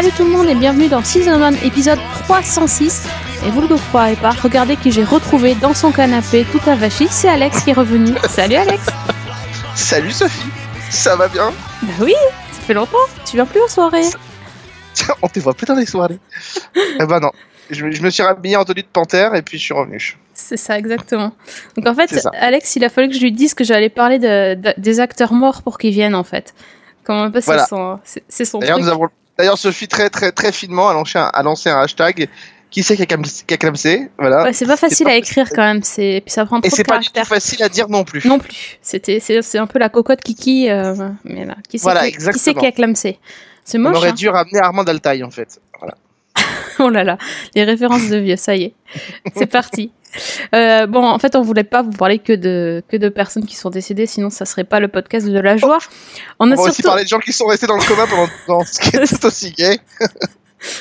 Salut tout le monde et bienvenue dans Season 1 épisode 306. Et vous ne le croyez pas, regardez qui j'ai retrouvé dans son canapé tout avachi, c'est Alex qui est revenu. Salut Alex Salut Sophie, ça va bien? Bah oui, ça fait longtemps, tu viens plus en soirée. On te voit plus dans les soirées. eh ben non, je, me suis rhabillé en tenue de panthère et puis je suis revenu. C'est ça, exactement. Donc en fait, Alex, il a fallu que je lui dise que j'allais parler de, des acteurs morts pour qu'ils viennent en fait. Comment voilà. c'est son, D'ailleurs, D'ailleurs, Sophie très très très finement a lancé un, a lancé un hashtag. Qui c'est qui a clamsé Voilà. Ouais, c'est pas facile à écrire quand même. C'est puis ça prend trop Et c'est pas du tout facile à dire non plus. Non plus. C'était c'est un peu la cocotte Kiki. Euh, mais là, qui c'est qui, qui, qui a clamsé C'est moche. On aurait hein. dû ramener Armand Altaï en fait. Oh là là, les références de vieux, ça y est. C'est parti. Euh, bon, en fait, on voulait pas vous parler que de que de personnes qui sont décédées, sinon ça serait pas le podcast de la joie. On, a va aussi parler de gens qui sont restés dans le coma pendant, ce qui est aussi gay.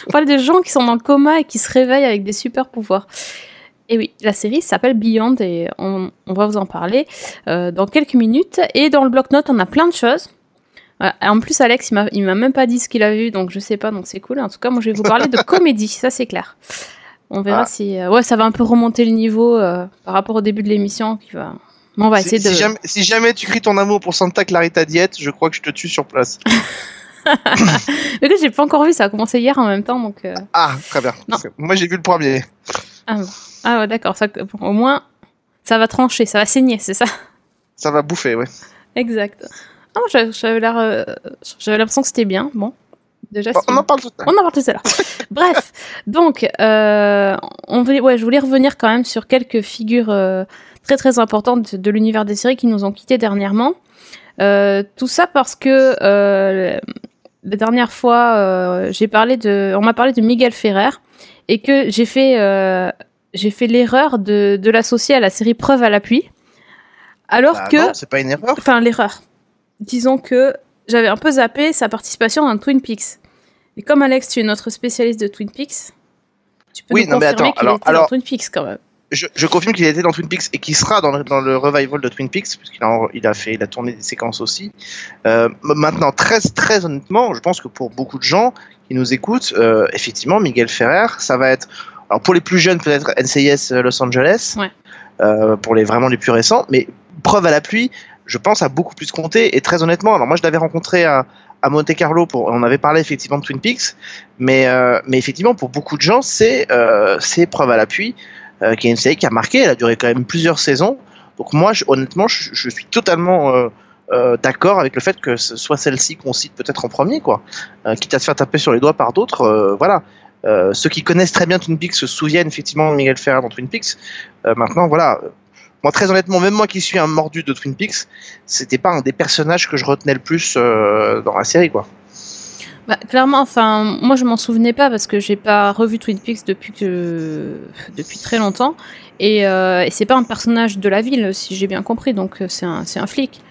on parle des gens qui sont dans le coma et qui se réveillent avec des super pouvoirs. Et oui, la série s'appelle Beyond et on, on, va vous en parler euh, dans quelques minutes. Et dans le bloc-notes, on a plein de choses. En plus, Alex, il m'a même pas dit ce qu'il a vu, donc je sais pas, donc c'est cool. En tout cas, moi, je vais vous parler de comédie, ça c'est clair. On verra ah. si. Euh, ouais, ça va un peu remonter le niveau euh, par rapport au début de l'émission. Qui va... on va essayer si, de. Jamais, si jamais, tu cries ton amour pour Santa Clarita Diet, je crois que je te tue sur place. Mais j'ai pas encore vu, ça a commencé hier en même temps. donc. Euh. Ah, très bien. Moi, j'ai vu le premier. Ah, ah ouais, d'accord. au moins, ça va trancher, ça va saigner, c'est ça? Ça va bouffer, ouais. Exact. Ah, j'avais l'impression que c'était bien. Bon. Déjà, on en parle tout à l'heure. On en parle tout à l'heure. Bref, donc, euh, on ouais, je voulais revenir quand même sur quelques figures euh, très très importantes de, l'univers des séries qui nous ont quittés dernièrement. Euh, tout ça parce que la dernière fois, j'ai parlé de, on m'a parlé de Miguel Ferrer et que j'ai fait, j'ai fait l'erreur de, de l'associer à la série Preuve à l'appui. Alors bah que, c'est pas une erreur. Enfin, l'erreur. Disons que j'avais un peu zappé sa participation dans Twin Peaks. Et comme Alex, tu es notre spécialiste de Twin Peaks, tu peux oui, nous confirmer qu'il était alors, dans Twin Peaks quand même. Je, confirme qu'il était dans Twin Peaks et qu'il sera dans le, dans le, revival de Twin Peaks puisqu'il a, il a fait, il a tourné des séquences aussi. Euh, maintenant, très très honnêtement, je pense que pour beaucoup de gens qui nous écoutent, euh, effectivement, Miguel Ferrer, ça va être, alors pour les plus jeunes peut-être NCIS Los Angeles, ouais. euh, pour les vraiment les plus récents, mais preuve à la pluie, je pense, à beaucoup plus compter. Et très honnêtement, alors moi, je l'avais rencontré à, à Monte Carlo, pour, on avait parlé effectivement de Twin Peaks, mais, euh, mais effectivement, pour beaucoup de gens, c'est euh, preuve à l'appui, euh, qui est une série qui a marqué, elle a duré quand même plusieurs saisons. Donc moi, honnêtement, je, suis totalement euh, d'accord avec le fait que ce soit celle-ci qu'on cite peut-être en premier, quoi. Quitte à se faire taper sur les doigts par d'autres, voilà. ceux qui connaissent très bien Twin Peaks se souviennent effectivement de Miguel Ferrer dans Twin Peaks. maintenant, voilà, moi, très honnêtement, même moi qui suis un mordu de Twin Peaks, c'était pas un des personnages que je retenais le plus euh, dans la série, quoi. Bah, clairement, enfin, moi je m'en souvenais pas parce que j'ai pas revu Twin Peaks depuis que depuis très longtemps et, euh, et c'est pas un personnage de la ville si j'ai bien compris, donc euh, c'est un un flic.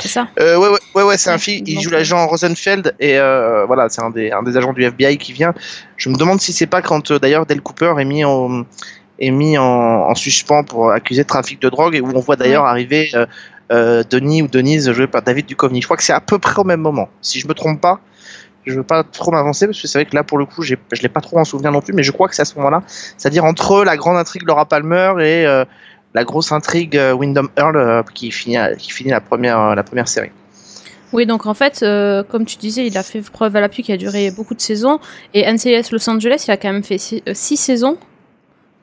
C'est ça euh, Ouais, ouais, ouais, c'est un flic. Il joue l'agent Rosenfeld et euh, voilà, c'est un des, un des agents du FBI qui vient. Je me demande si c'est pas quand d'ailleurs Del Cooper est mis en, est mis en, en, suspens pour accuser de trafic de drogue et où on voit d'ailleurs arriver euh, euh, Denis ou Denise joué par David Duchovny. Je crois que c'est à peu près au même moment. Si je me trompe pas, je veux pas trop m'avancer parce que c'est vrai que là pour le coup je l'ai pas trop en souvenir non plus, mais je crois que c'est à ce moment-là, c'est-à-dire entre la grande intrigue Laura Palmer et euh, la grosse intrigue Wyndham Earl euh, qui finit qui finit la première la première série. Oui, donc en fait, euh, comme tu disais, il a fait preuve à l'appui qui a duré beaucoup de saisons. Et NCIS Los Angeles, il a quand même fait six, six saisons.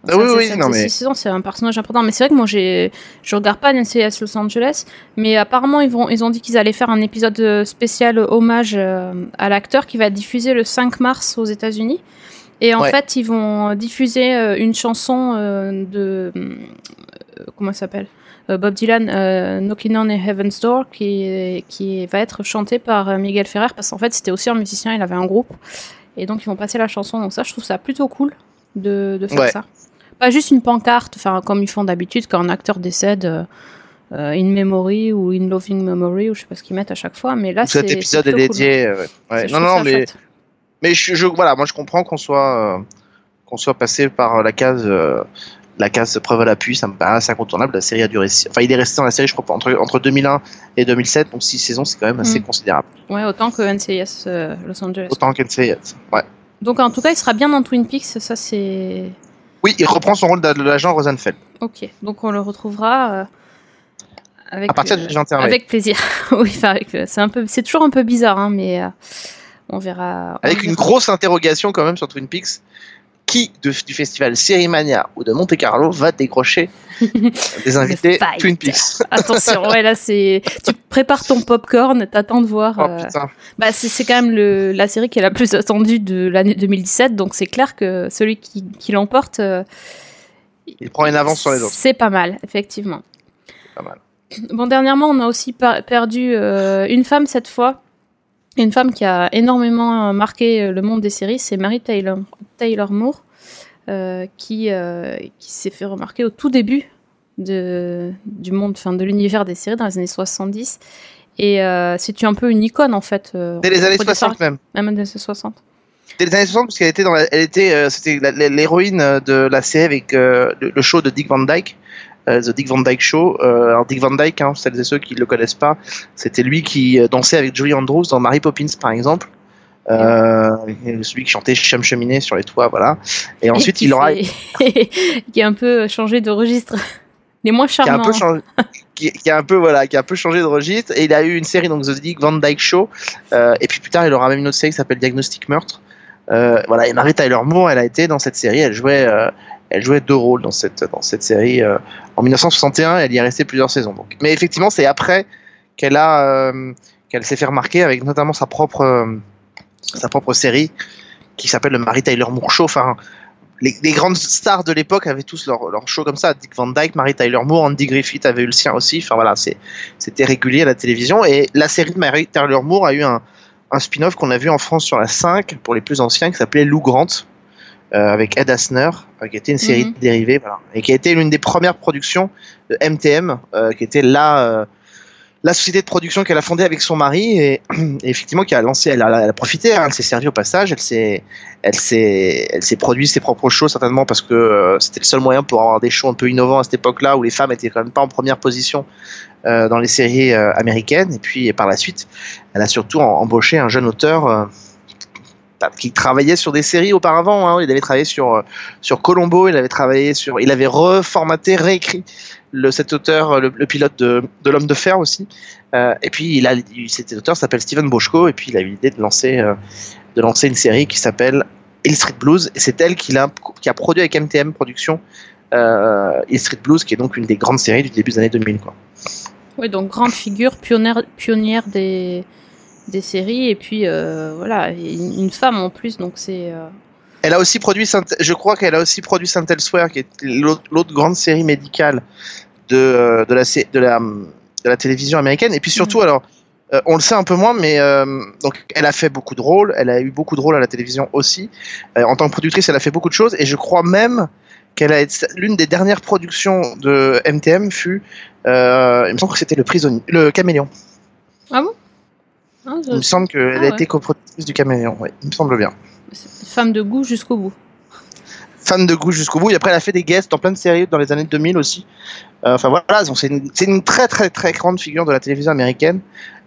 Ah oui, oui, non, mais... c'est un personnage important. Mais c'est vrai que moi, j'ai, je regarde pas NCIS Los Angeles, mais apparemment, ils, vont, ils ont dit qu'ils allaient faire un épisode spécial hommage euh, à l'acteur qui va diffuser le 5 mars aux États-Unis. Et en fait, ils vont diffuser euh, une chanson euh, de. comment ça s'appelle? Bob Dylan, Knocking on Heaven's Door, qui, qui va être chantée par Miguel Ferrer, parce qu'en fait, c'était aussi un musicien, il avait un groupe. Et donc, ils vont passer la chanson. Donc, ça, je trouve ça plutôt cool de, de faire ça pas juste une pancarte, enfin comme ils font d'habitude quand un acteur décède. Euh, euh, in memory ou in loving memory ou je sais pas ce qu'ils mettent à chaque fois mais là cet épisode est, dédié euh, ouais. non non mais mais je, je, voilà moi je comprends qu'on soit qu'on soit passé par la case la case preuve à l'appui, ça me paraît assez incontournable. La série a duré, enfin, il est resté dans la série, je crois, entre, entre 2001 et 2007, donc 6 saisons, c'est quand même assez Mm. considérable. Ouais, autant que NCIS Los Angeles. Autant qu'NCIS. Ouais. Donc en tout cas, il sera bien dans Twin Peaks, ça c'est. Oui, il reprend son rôle de l'agent Rosenfeld. Ok, donc on le retrouvera euh, avec, À partir euh, du gentil avec plaisir. oui, euh, c'est un peu, c'est toujours un peu bizarre, hein, mais euh, on verra. on Avec une grosse interrogation quand même sur Twin Peaks. Qui de- du festival Série Mania ou de Monte Carlo va décrocher des invités. Twin Peaks Attention, ouais, là c'est. Tu prépares ton popcorn, t'attends de voir. Oh euh. Bah, c'est quand même le, la série qui est la plus attendue de l'année 2017, donc c'est clair que celui qui, qui l'emporte. euh, Il prend une avance sur les autres. C'est pas mal, effectivement. Pas mal. Bon, dernièrement, on a aussi perdu euh, une femme cette fois. Une femme qui a énormément euh, marqué euh, le monde des séries, c'est Mary Taylor, Taylor Moore, euh, qui, euh, qui s'est fait remarquer au tout début de, du monde, enfin de l'univers des séries dans les années 70. Et euh, c'est un peu une icône en fait. Dès les années auprès des 60 même. Même les années 60. Dès les années 60 parce qu'elle était dans la- elle était c'était l'héroïne de la série avec le, le show de Dick Van Dyke. Euh, The Dick Van Dyke Show. Euh, alors Dick Van Dyke, hein, celles et ceux qui ne le connaissent pas, c'était lui qui euh, dansait avec Julie Andrews dans Mary Poppins par exemple. Euh, celui qui chantait Chum Cheminée sur les toits, voilà. Et ensuite il aura qui a un peu changé de registre. Les moins qui a un charmants. peu changé, qui, qui a un peu voilà, qui a un peu changé de registre. Et il a eu une série donc The Dick Van Dyke Show. Euh, et puis plus tard, il aura même une autre série qui s'appelle Diagnostic Meurtre. Euh, voilà. Et Mary Tyler Moore, elle a été dans cette série. Elle jouait, elle jouait deux rôles dans cette dans cette série. euh, en 1961, elle y est restée plusieurs saisons. Donc. Mais effectivement, c'est après qu'elle a euh, qu'elle s'est fait remarquer avec notamment sa propre euh, sa propre série qui s'appelle le Mary Tyler Moore Show. Enfin, les, grandes stars de l'époque avaient tous leur, leur show comme ça. Dick Van Dyke, Mary Tyler Moore, Andy Griffith avait eu le sien aussi. Enfin voilà, c'était régulier à la télévision. Et la série de Mary Tyler Moore a eu un, un spin-off qu'on a vu en France sur la 5 pour les plus anciens qui s'appelait Lou Grant. Euh, avec Ed Asner, euh, qui était une série Mhm. dérivée, voilà, et qui a été l'une des premières productions de MTM, euh, qui était la, la société de production qu'elle a fondée avec son mari, et, et effectivement qui a lancé, elle a, elle a profité, hein, elle s'est servie au passage, elle s'est, elle s'est, elle s'est produit ses propres shows certainement parce que euh, c'était le seul moyen pour avoir des shows un peu innovants à cette époque-là où les femmes étaient quand même pas en première position euh, dans les séries euh, américaines. Et puis et par la suite, elle a surtout embauché un jeune auteur qui travaillait sur des séries auparavant. hein. Il avait travaillé sur euh, sur Colombo, il avait travaillé sur, il avait reformaté, réécrit le cet auteur, le, le pilote de, de l'homme de fer aussi. Euh, et puis il a, cet auteur s'appelle Steven Boschko et puis il a eu l'idée de lancer euh, de lancer une série qui s'appelle Hill Street Blues et c'est elle qui a, qui a produit avec MTM Productions euh, Hill Street Blues qui est donc une des grandes séries du début des années 2000 quoi. Oui, donc grande figure, pionnière des, des séries, et puis euh, voilà, une femme en plus, donc c'est. euh, Elle a aussi produit Saint, je crois qu'elle a aussi produit Saint Elsewhere qui est l'autre grande série médicale de euh, de la de la de la télévision américaine et puis surtout alors euh, on le sait un peu moins, mais euh, donc elle a fait beaucoup de rôles, elle a eu beaucoup de rôles à la télévision aussi. Euh, en tant que productrice, elle a fait beaucoup de choses, et je crois même qu'elle a été l'une des dernières productions de MTM fut, il me semble que c'était le prisonnier, le caméléon. Ah bon? Ah, je- Il me semble qu'elle Ah a ouais. été coproductrice du caméléon, oui, il me semble bien. Femme de goût jusqu'au bout. Fan de goût jusqu'au bout, et après elle a fait des guests dans plein de séries dans les années 2000 aussi. Euh, Enfin voilà, c'est une, très très très grande figure de la télévision américaine.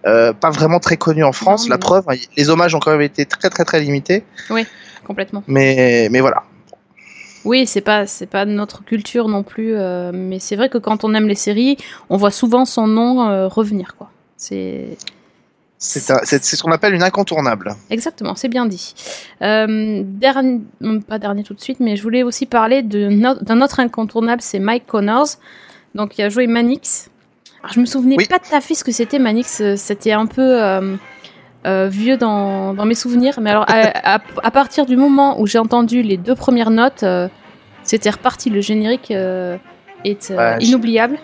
Euh, pas vraiment très connue en France, Non, la preuve, les hommages ont quand même été très très très limités, Complètement. mais, mais voilà. Oui, c'est pas c'est pas notre culture non plus, euh, mais c'est vrai que quand on aime les séries, on voit souvent son nom revenir, quoi. C'est C'est un- c'est c'est ce qu'on appelle une incontournable. Exactement, c'est bien dit. Euh, dernier, pas dernier tout de suite, mais je voulais aussi parler de no- d'un autre incontournable, c'est Mike Connors, donc il a joué Manix. Alors, je me souvenais Oui. pas tout à fait ce que c'était Manix, euh, c'était un peu euh, euh, vieux dans, dans mes souvenirs, mais alors à, à- à partir du moment où j'ai entendu les deux premières notes, c'était reparti, le générique est Ouais, inoubliable.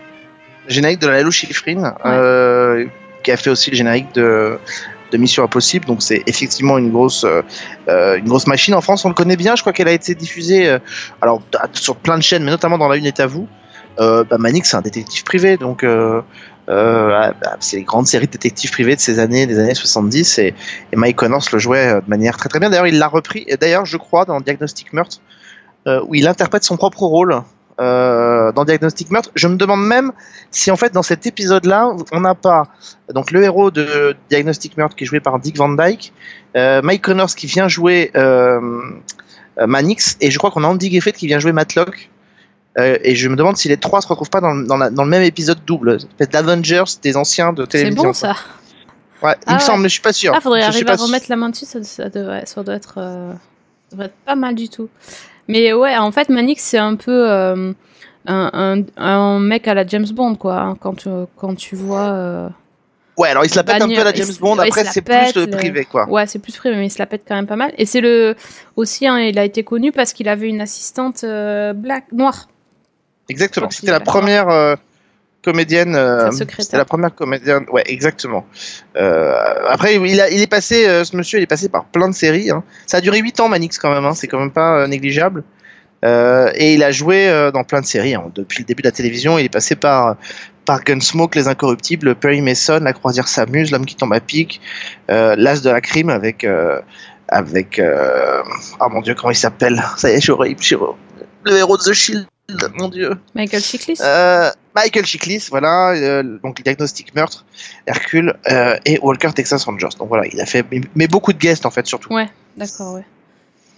Générique de la Lalo Schifrin, euh, qui a fait aussi le générique de, Mission Impossible, donc c'est effectivement une grosse, euh, une grosse machine. En France, on le connaît bien, je crois qu'elle a été diffusée euh, alors, sur plein de chaînes, mais notamment dans La Une est à vous. Euh, bah, c'est un détective privé, donc euh, ah, bah, c'est les grandes séries de détectives privés de ces années, des années 70, et, et Mike Connors le jouait de manière très très bien. D'ailleurs, il l'a repris, et d'ailleurs, je crois, dans Diagnostic Meurtre, où il interprète son propre rôle. Euh, dans Diagnostic Meurtre. Je me demande même si en fait dans cet épisode-là, on n'a pas donc le héros de Diagnostic Meurtre qui est joué par Dick Van Dyke, euh, Mike Connors qui vient jouer euh, Manix, et je crois qu'on a Andy Gifford qui vient jouer Matlock. Euh, et je me demande si les trois se retrouvent pas dans, dans, la, dans le même épisode double, d'Avengers des anciens de télévision. C'est bon ça. Ouais, il ah me semble, mais je suis pas sûr. Ah, faudrait je arriver à remettre la main dessus, ça, ça, devrait, ça doit être, euh, ça devrait être pas mal du tout. Mais ouais, en fait, Manix, c'est un peu euh, un, un, un, mec à la James Bond, quoi. Hein, quand, tu, quand tu vois. Euh, ouais, alors il se la pète un peu à la James Bond, ouais, après c'est plus le... privé, quoi. Ouais, c'est plus privé, mais il se la pète quand même pas mal. Et c'est le. Aussi, hein, il a été connu parce qu'il avait une assistante euh, black, noire. Exactement, c'était la première. Comédienne. Euh, C'était la première comédienne. Ouais, exactement. Euh, après, il, a, il est passé, euh, ce monsieur, il est passé par plein de séries. Hein. Ça a duré 8 ans, Manix, quand même. Hein. C'est quand même pas euh, négligeable. Et il a joué dans plein de séries. Hein. Depuis le début de la télévision, il est passé par par Gunsmoke, Les Incorruptibles, Perry Mason, La Croisière s'amuse, L'homme qui tombe à pic, L'As de la crime avec avec oh mon dieu comment il s'appelle? Ça y est j'aurais le héros de The Shield mon dieu. Michael Chiklis? Euh, Michael Chiklis, voilà, euh, donc Diagnostic Meurtre, Hercule euh, et Walker Texas Rangers. Donc voilà, il a fait, mais beaucoup de guests en fait surtout. Ouais, d'accord, ouais.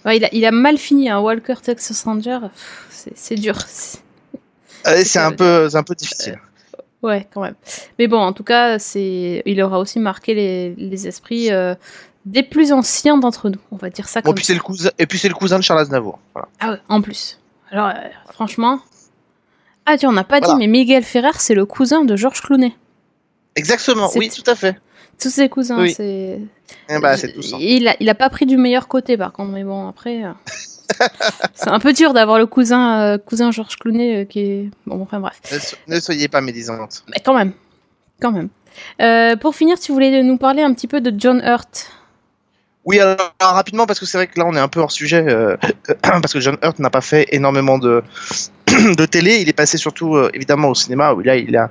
ouais il, a, il, a, mal fini, hein, Walker Texas Ranger, c'est dur. c'est un, peu, un peu difficile. Euh, ouais, quand même. Mais bon, en tout cas, c'est, il aura aussi marqué les, les esprits des plus anciens d'entre nous, on va dire ça bon, comme puis ça. Le cousin, et puis c'est le cousin de Charles Aznavour. Voilà. Ah ouais, en plus. Alors, euh, franchement. Ah, tiens, on n'a pas voilà. dit, mais Miguel Ferrer, c'est le cousin de Georges Clounet. Exactement, oui, tout à fait. Tous ses cousins, oui. c'est. Eh bah, c'est tout ça. Il a, il a pas pris du meilleur côté, par contre, mais bon, après. Euh... c'est un peu dur d'avoir le cousin, euh, cousin Georges Clounet euh, qui est. Bon, enfin, bref. Ne, so ne soyez pas médisante. Mais quand même. Quand même. Pour finir, tu voulais nous parler un petit peu de John Hurt. Oui, alors, rapidement, parce que c'est vrai que là, on est un peu hors sujet, euh, parce que John Hurt n'a pas fait énormément de, de télé. Il est passé surtout, euh, évidemment, au cinéma, où là, il a,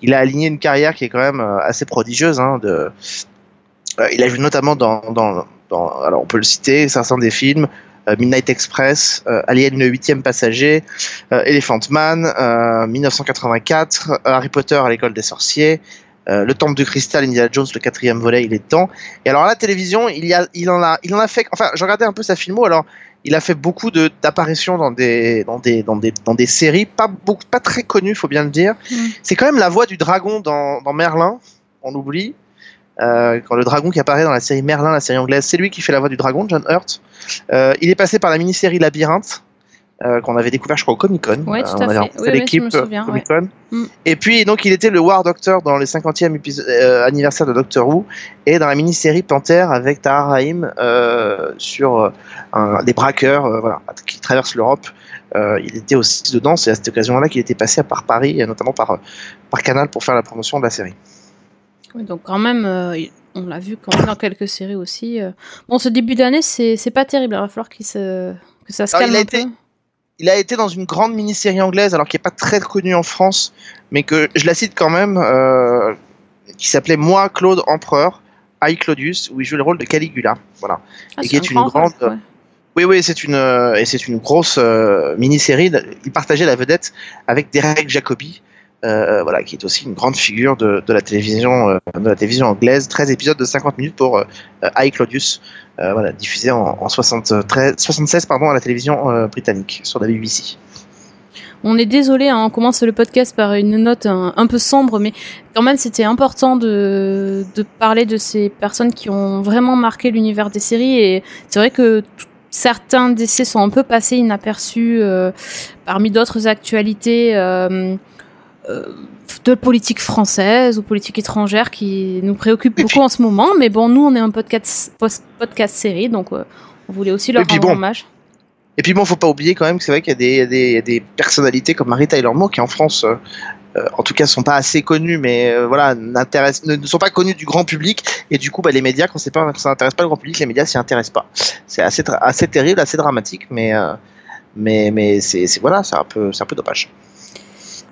il a aligné une carrière qui est quand même euh, assez prodigieuse. Hein, il a vu notamment dans, dans, alors on peut le citer, certains des films, Midnight Express, Alien le huitième passager, Elephant Man, 1984, Harry Potter à l'école des sorciers, euh, le Temple de Cristal, Indiana Jones, le quatrième volet, il est temps. Et alors à la télévision, il, y a, il, en a, il en a fait. Enfin, je regardais un peu sa filmo. Alors, il a fait beaucoup d'apparitions dans des, dans, des, dans, des, dans des séries, pas, beaucoup, pas très connues, faut bien le dire. Mm. C'est quand même la voix du dragon dans, dans Merlin, on oublie. Euh, quand le dragon qui apparaît dans la série Merlin, la série anglaise, c'est lui qui fait la voix du dragon, John Hurt. Euh, il est passé par la mini-série Labyrinthe, euh, qu'on avait découvert, je crois, au Comic Con. Ouais, tout on à fait. Oui, l'équipe oui, Comic Con. Ouais. Mm. Et puis, donc, il était le War Doctor dans le 50e épisode, euh, anniversaire de Doctor Who et dans la mini-série Panther avec Tahar Rahim euh, sur un, des braqueurs voilà, qui traversent l'Europe. il était aussi dedans. C'est à cette occasion-là qu'il était passé par Paris, et notamment par, par Canal pour faire la promotion de la série. Oui, donc, quand même on l'a vu quand même dans quelques séries aussi. Bon, ce début d'année, c'est pas terrible. Il va falloir qu'il se, que ça se Alors, calme un été, peu. Il a été dans une grande mini-série anglaise, alors qui n'est pas très connue en France, mais que je la cite quand même, euh, qui s'appelait Moi, Claude Empereur, I Claudius, où il joue le rôle de Caligula. Voilà. Ah, et qui est une grande. Ouais. Oui, oui, c'est une, euh, et c'est une grosse euh, mini-série. Il partageait la vedette avec Derek Jacobi, euh, voilà, qui est aussi une grande figure de, de la télévision, euh, de la télévision anglaise. 13 épisodes de 50 minutes pour euh, I Claudius, voilà, diffusé en, en 73, 76 pardon, à la télévision britannique sur la BBC. On est désolé, hein, on commence le podcast par une note un, peu sombre, mais quand même c'était important de, de, parler de ces personnes qui ont vraiment marqué l'univers des séries. Et c'est vrai que certains décès sont un peu passés inaperçus parmi d'autres actualités. De politique française ou politique étrangère qui nous préoccupe beaucoup en ce moment. Mais bon, nous, on est un podcast, podcast série, donc euh, on voulait aussi leur rendre bon, hommage. Et puis bon, faut pas oublier quand même que c'est vrai qu'il y, y, y, a des personnalités comme Marie Taylor Moore qui en France, euh, euh, en tout cas, sont pas assez connues, mais euh, voilà, ne, ne sont pas connues du grand public. Et du coup, bah, les médias, quand ça n'intéresse pas le grand public, les médias s'y intéressent pas. C'est assez, assez terrible, assez dramatique, mais mais mais c'est voilà, c'est un peu, c'est un peu dommage.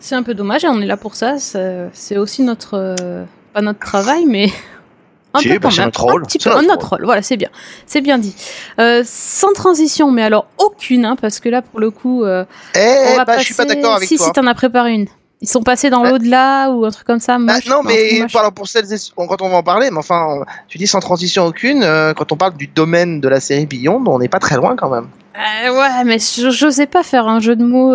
C'est un peu dommage et on est là pour ça. C'est aussi notre, euh, pas notre travail, mais Un Si, peu bah, quand même. notre rôle. Un petit peu. notre Notre rôle. Voilà, c'est bien. C'est bien dit. Euh, sans transition, mais alors aucune, hein, parce que là, pour le coup, euh, Eh, on va bah, passer... je suis pas d'accord avec si, toi. si, t'en as préparé une. Ils sont passés dans Bah- l'au-delà ou un truc comme ça. Ah, moche. non, mais voilà, pour celles et- quand on va en parler, mais enfin, tu dis sans transition aucune, euh, quand on parle du domaine de la série Beyond, on n'est pas très loin quand même. Ouais, mais je- j'osais pas faire un jeu de mots.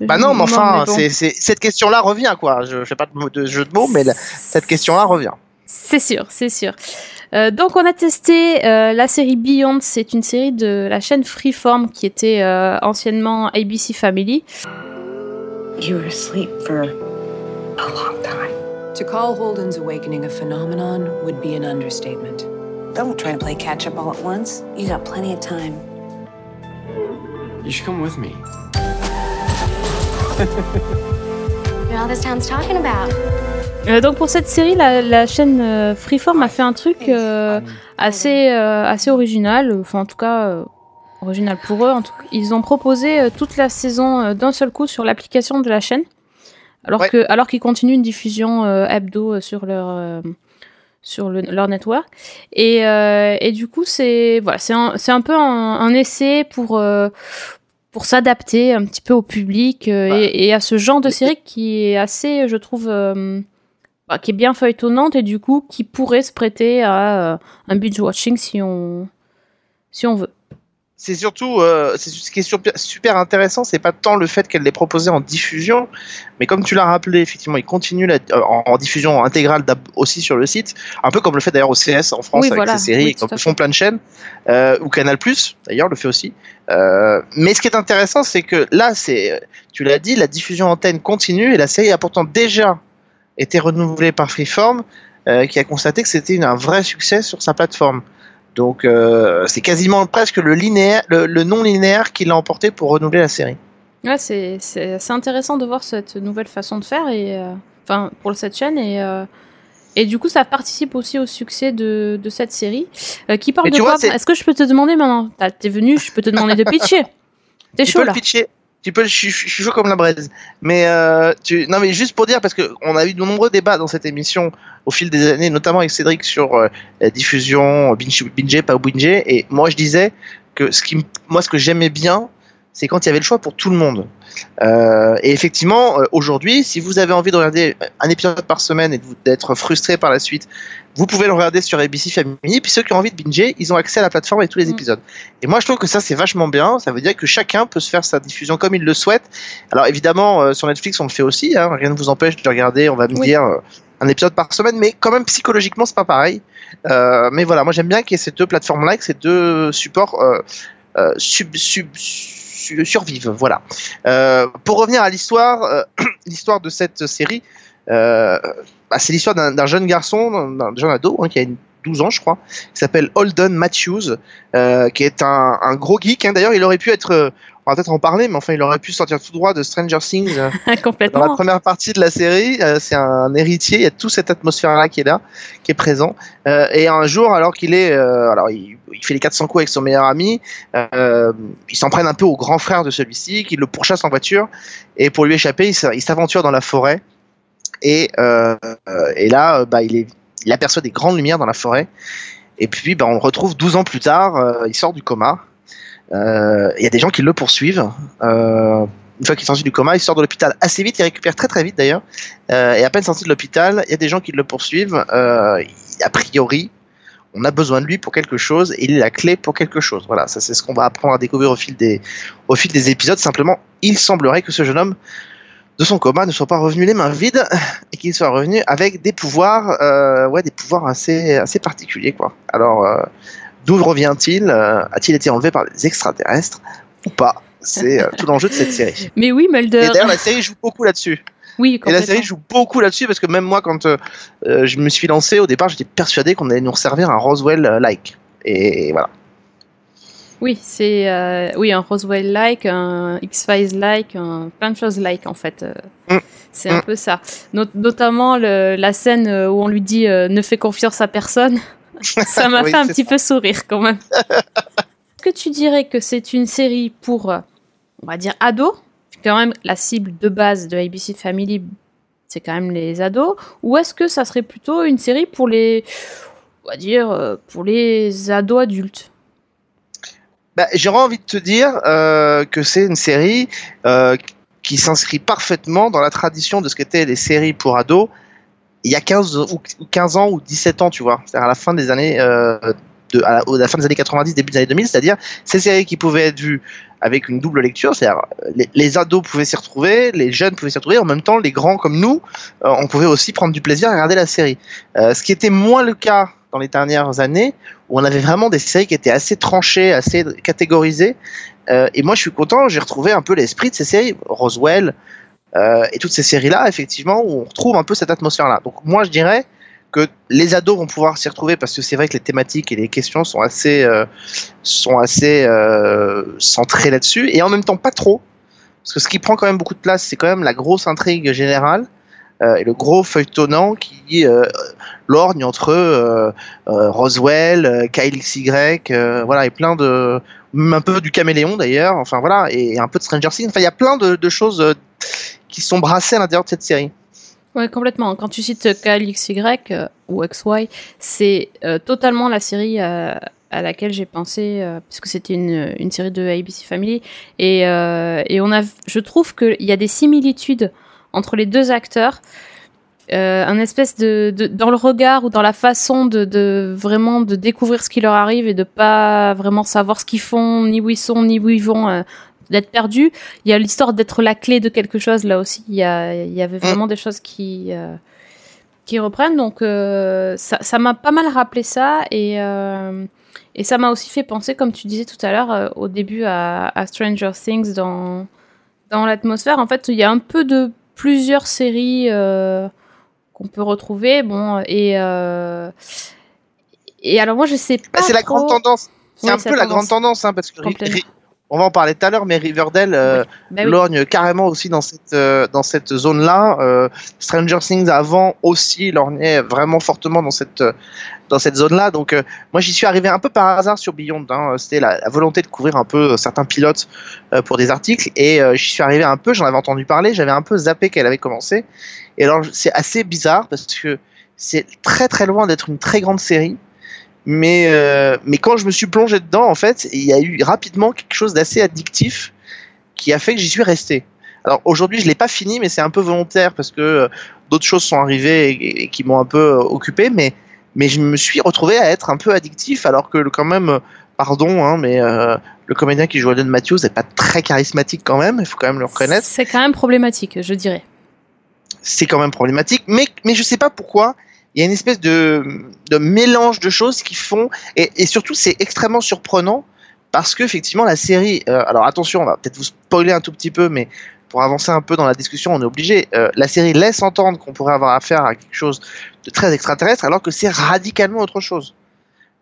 Bah non, mais enfin, bon. c'est, c'est- cette question-là revient, quoi. Je fais pas de jeu de mots, mais la- cette question-là revient. C'est sûr, c'est sûr. Euh, donc on a testé euh, la série Beyond, c'est une série de la chaîne Freeform qui était euh, anciennement ABC Family. You were asleep for a long time. To call Holden's awakening a phenomenon would be an understatement. Don't try to play catch up all at once. You got plenty of time. You should come with me. Euh, donc pour cette série, la, la chaîne euh, Freeform a fait un truc euh, assez euh, assez original, enfin en tout cas euh, original pour eux. En tout cas, ils ont proposé toute la saison euh, d'un seul coup sur l'application de la chaîne, alors Ouais. que alors qu'ils continuent une diffusion euh, hebdo sur leur euh, sur le- leur network. Et, euh, et du coup, c'est voilà, c'est un, c'est un peu un, un essai pour euh, pour s'adapter un petit peu au public euh, Ouais. et, et à ce genre de série qui est assez, je trouve, euh, bah, qui est bien feuilletonnante et du coup qui pourrait se prêter à euh, un binge watching si on si on veut. C'est surtout, euh, ce qui est super, super intéressant, c'est pas tant le fait qu'elle l'ait proposé en diffusion, mais comme tu l'as rappelé, effectivement, il continue la, euh, en, en diffusion intégrale aussi sur le site, un peu comme le fait d'ailleurs au CS en France Oui, avec voilà. ses séries, Oui, comme le font plein de chaînes, euh, ou Canal d'ailleurs le fait aussi. Euh, mais ce qui est intéressant, c'est que là, c'est, tu l'as dit, la diffusion antenne continue et la série a pourtant déjà été renouvelée par Freeform, qui a constaté que c'était un vrai succès sur sa plateforme. Donc euh, c'est quasiment presque le linéaire, le, le non linéaire qui l'a emporté pour renouveler la série. Ouais, c'est c'est assez intéressant de voir cette nouvelle façon de faire et euh, enfin pour cette chaîne et euh, et du coup ça participe aussi au succès de, de cette série qui parle Mais de vois, quoi? Est-ce que je peux te demander maintenant? T'es venu, je peux te demander de pitcher. T'es tu chaud peux là. le pitcher. Tu peux, je, suis- chaud comme la braise. Mais euh, non, mais juste pour dire parce que on a eu de nombreux débats dans cette émission au fil des années, notamment avec Cédric sur euh, la diffusion binge, binge pas binge. Et moi, je disais que ce qui, moi, ce que j'aimais bien, c'est quand il y avait le choix pour tout le monde. Euh, et effectivement, euh, aujourd'hui, si vous avez envie de regarder un épisode par semaine et d'être frustré par la suite, vous pouvez le regarder sur ABC Family. Puis ceux qui ont envie de binger, ils ont accès à la plateforme et tous les Mm. épisodes. Et moi, je trouve que ça, c'est vachement bien. Ça veut dire que chacun peut se faire sa diffusion comme il le souhaite. Alors, évidemment, euh, sur Netflix, on le fait aussi. Hein, rien ne vous empêche de regarder, on va me Oui. dire, euh, un épisode par semaine. Mais quand même, psychologiquement, c'est pas pareil. Euh, mais voilà, moi, j'aime bien qu'il y ait ces deux plateformes-là, ces deux supports euh, euh, sub, sub, su- survivent. Voilà. Euh, pour revenir à l'histoire, euh, l'histoire de cette série, euh, bah, c'est l'histoire d'un jeune garçon, d'un jeune ado, hein, qui a une 12 ans, je crois, qui s'appelle Holden Matthews, qui est un, gros geek. hein. D'ailleurs, il aurait pu être, on va peut-être en parler, mais enfin, il aurait pu sortir tout droit de Stranger Things. euh, dans la Complètement. première partie de la série, euh, c'est un héritier. Il y a toute cette atmosphère-là qui est là, qui est présent. Euh, et un jour, alors qu'il est, euh, alors il, il fait les 400 coups avec son meilleur ami, il s'en prenne un peu au grand frère de celui-ci, qui le pourchasse en voiture. Et pour lui échapper, il s'aventure dans la forêt. Et, et là, bah, il, est, il aperçoit des grandes lumières dans la forêt. Et puis, bah, on le retrouve 12 ans plus tard. il sort du coma. Euh, Il y a des gens qui le poursuivent. Euh, une fois qu'il est sorti du coma, il sort de l'hôpital assez vite, il récupère très très vite d'ailleurs. Euh, et à peine sorti de l'hôpital, il y a des gens qui le poursuivent. Euh, a priori, on a besoin de lui pour quelque chose et il est la clé pour quelque chose. Voilà, ça c'est ce qu'on va apprendre à découvrir au fil des, épisodes. Simplement, il semblerait que ce jeune homme de son coma ne soit pas revenu les mains vides et qu'il soit revenu avec des pouvoirs, euh, ouais, des pouvoirs assez, assez particuliers quoi. Alors, euh, d'où revient-il Euh, A-t-il été enlevé par des extraterrestres ou pas? C'est euh, tout l'enjeu de cette série. Mais oui, Mulder. Et d'ailleurs, la série joue beaucoup là-dessus. Oui, Et la série joue beaucoup là-dessus parce que même moi, quand euh, je me suis lancé, au départ, j'étais persuadé qu'on allait nous servir un Roswell-like. Et voilà. Oui, c'est euh, oui un Roswell-like, un X-Files-like, un plein de choses like en fait. Mm. C'est un Mm. peu ça. Not- notamment le- la scène où on lui dit euh, ne fais confiance à personne. ça m'a Oui, fait un petit peu sourire quand même. Est-ce que tu dirais que c'est une série pour, euh, on va dire, ados? Quand même, la cible de base de ABC Family, c'est quand même les ados, ou est-ce que ça serait plutôt une série pour les, on va dire, euh, pour les ados adultes? Bah, J'aurais envie de te dire euh, que c'est une série euh, qui s'inscrit parfaitement dans la tradition de ce qu'étaient les séries pour ados il y a 15 ou 15 ans ou 17 ans, tu vois. C'est-à-dire à la fin des années euh, à la, fin des années 90, début des années 2000, c'est-à-dire ces séries qui pouvaient être vues avec une double lecture, c'est-à-dire les, les ados pouvaient s'y retrouver, les jeunes pouvaient s'y retrouver, en même temps les grands comme nous, euh, on pouvait aussi prendre du plaisir à regarder la série. Euh, ce qui était moins le cas dans les dernières années, où on avait vraiment des séries qui étaient assez tranchées, assez catégorisées. Euh, et moi, je suis content, j'ai retrouvé un peu l'esprit de ces séries, Roswell euh, et toutes ces séries-là, effectivement, où on retrouve un peu cette atmosphère-là. Donc moi, je dirais que les ados vont pouvoir s'y retrouver parce que c'est vrai que les thématiques et les questions sont assez, euh, sont assez euh, centrées là-dessus, et en même temps pas trop, parce que ce qui prend quand même beaucoup de place, c'est quand même la grosse intrigue générale. Et le gros feuilletonnant qui lorgne entre Roswell, Kyle XY, voilà, et plein de, même un peu du caméléon d'ailleurs, enfin voilà, et un peu de Stranger Things. Enfin, il y a plein de, choses qui sont brassées à l'intérieur de cette série. Ouais, complètement. Quand tu cites KLXY euh, ou XY, c'est euh, totalement la série euh, à laquelle j'ai pensé, euh, puisque c'était une, une série de ABC Family. Et, et on a, je trouve qu'il y a des similitudes entre les deux acteurs. Un espèce de, dans le regard ou dans la façon de, de vraiment de découvrir ce qui leur arrive et de pas vraiment savoir ce qu'ils font ni où ils sont ni où ils vont d'être perdus il y a l'histoire d'être la clé de quelque chose là aussi. Il y a il y avait vraiment des choses qui euh, qui reprennent. Donc euh, ça ça m'a pas mal rappelé ça et euh, et ça m'a aussi fait penser comme tu disais tout à l'heure au début à, à Stranger Things dans dans l'atmosphère. En fait il y a un peu de plusieurs séries qu'on peut retrouver. Bon et et alors moi je sais pas Bah, c'est la grande tendance. C'est un peu la grande tendance, hein, parce que on va en parler tout à l'heure, mais Riverdale euh, Bah oui. lorgne carrément aussi dans cette euh, dans cette zone-là. Euh, Stranger Things avant aussi lorgnait vraiment fortement dans cette euh, dans cette zone-là. Donc euh, moi j'y suis arrivé un peu par hasard sur Beyond. Hein. C'était la, la volonté de couvrir un peu euh, certains pilotes euh, pour des articles et euh, j'y suis arrivé un peu. J'en avais entendu parler. J'avais un peu zappé qu'elle avait commencé. Et alors c'est assez bizarre parce que c'est très très loin d'être une très grande série. Mais, euh, mais quand je me suis plongé dedans, en fait, il y a eu rapidement quelque chose d'assez addictif qui a fait que j'y suis resté. Alors aujourd'hui, je l'ai pas fini, mais c'est un peu volontaire parce que euh, d'autres choses sont arrivées et, et qui m'ont un peu euh, occupé. Mais, mais je me suis retrouvé à être un peu addictif, alors que le- quand même, euh, pardon, hein, mais euh, le comédien qui joue Alan Matthews n'est pas très charismatique quand même. Il faut quand même le reconnaître c'est quand même problématique je dirais c'est quand même problématique. Mais, mais je sais pas pourquoi. Il y a une espèce de, mélange de choses qui font. Et, surtout, c'est extrêmement surprenant parce que, effectivement, la série. euh, alors, attention, on va peut-être vous spoiler un tout petit peu, mais pour avancer un peu dans la discussion, on est obligé. Euh, la série laisse entendre qu'on pourrait avoir affaire à quelque chose de très extraterrestre, alors que c'est radicalement autre chose.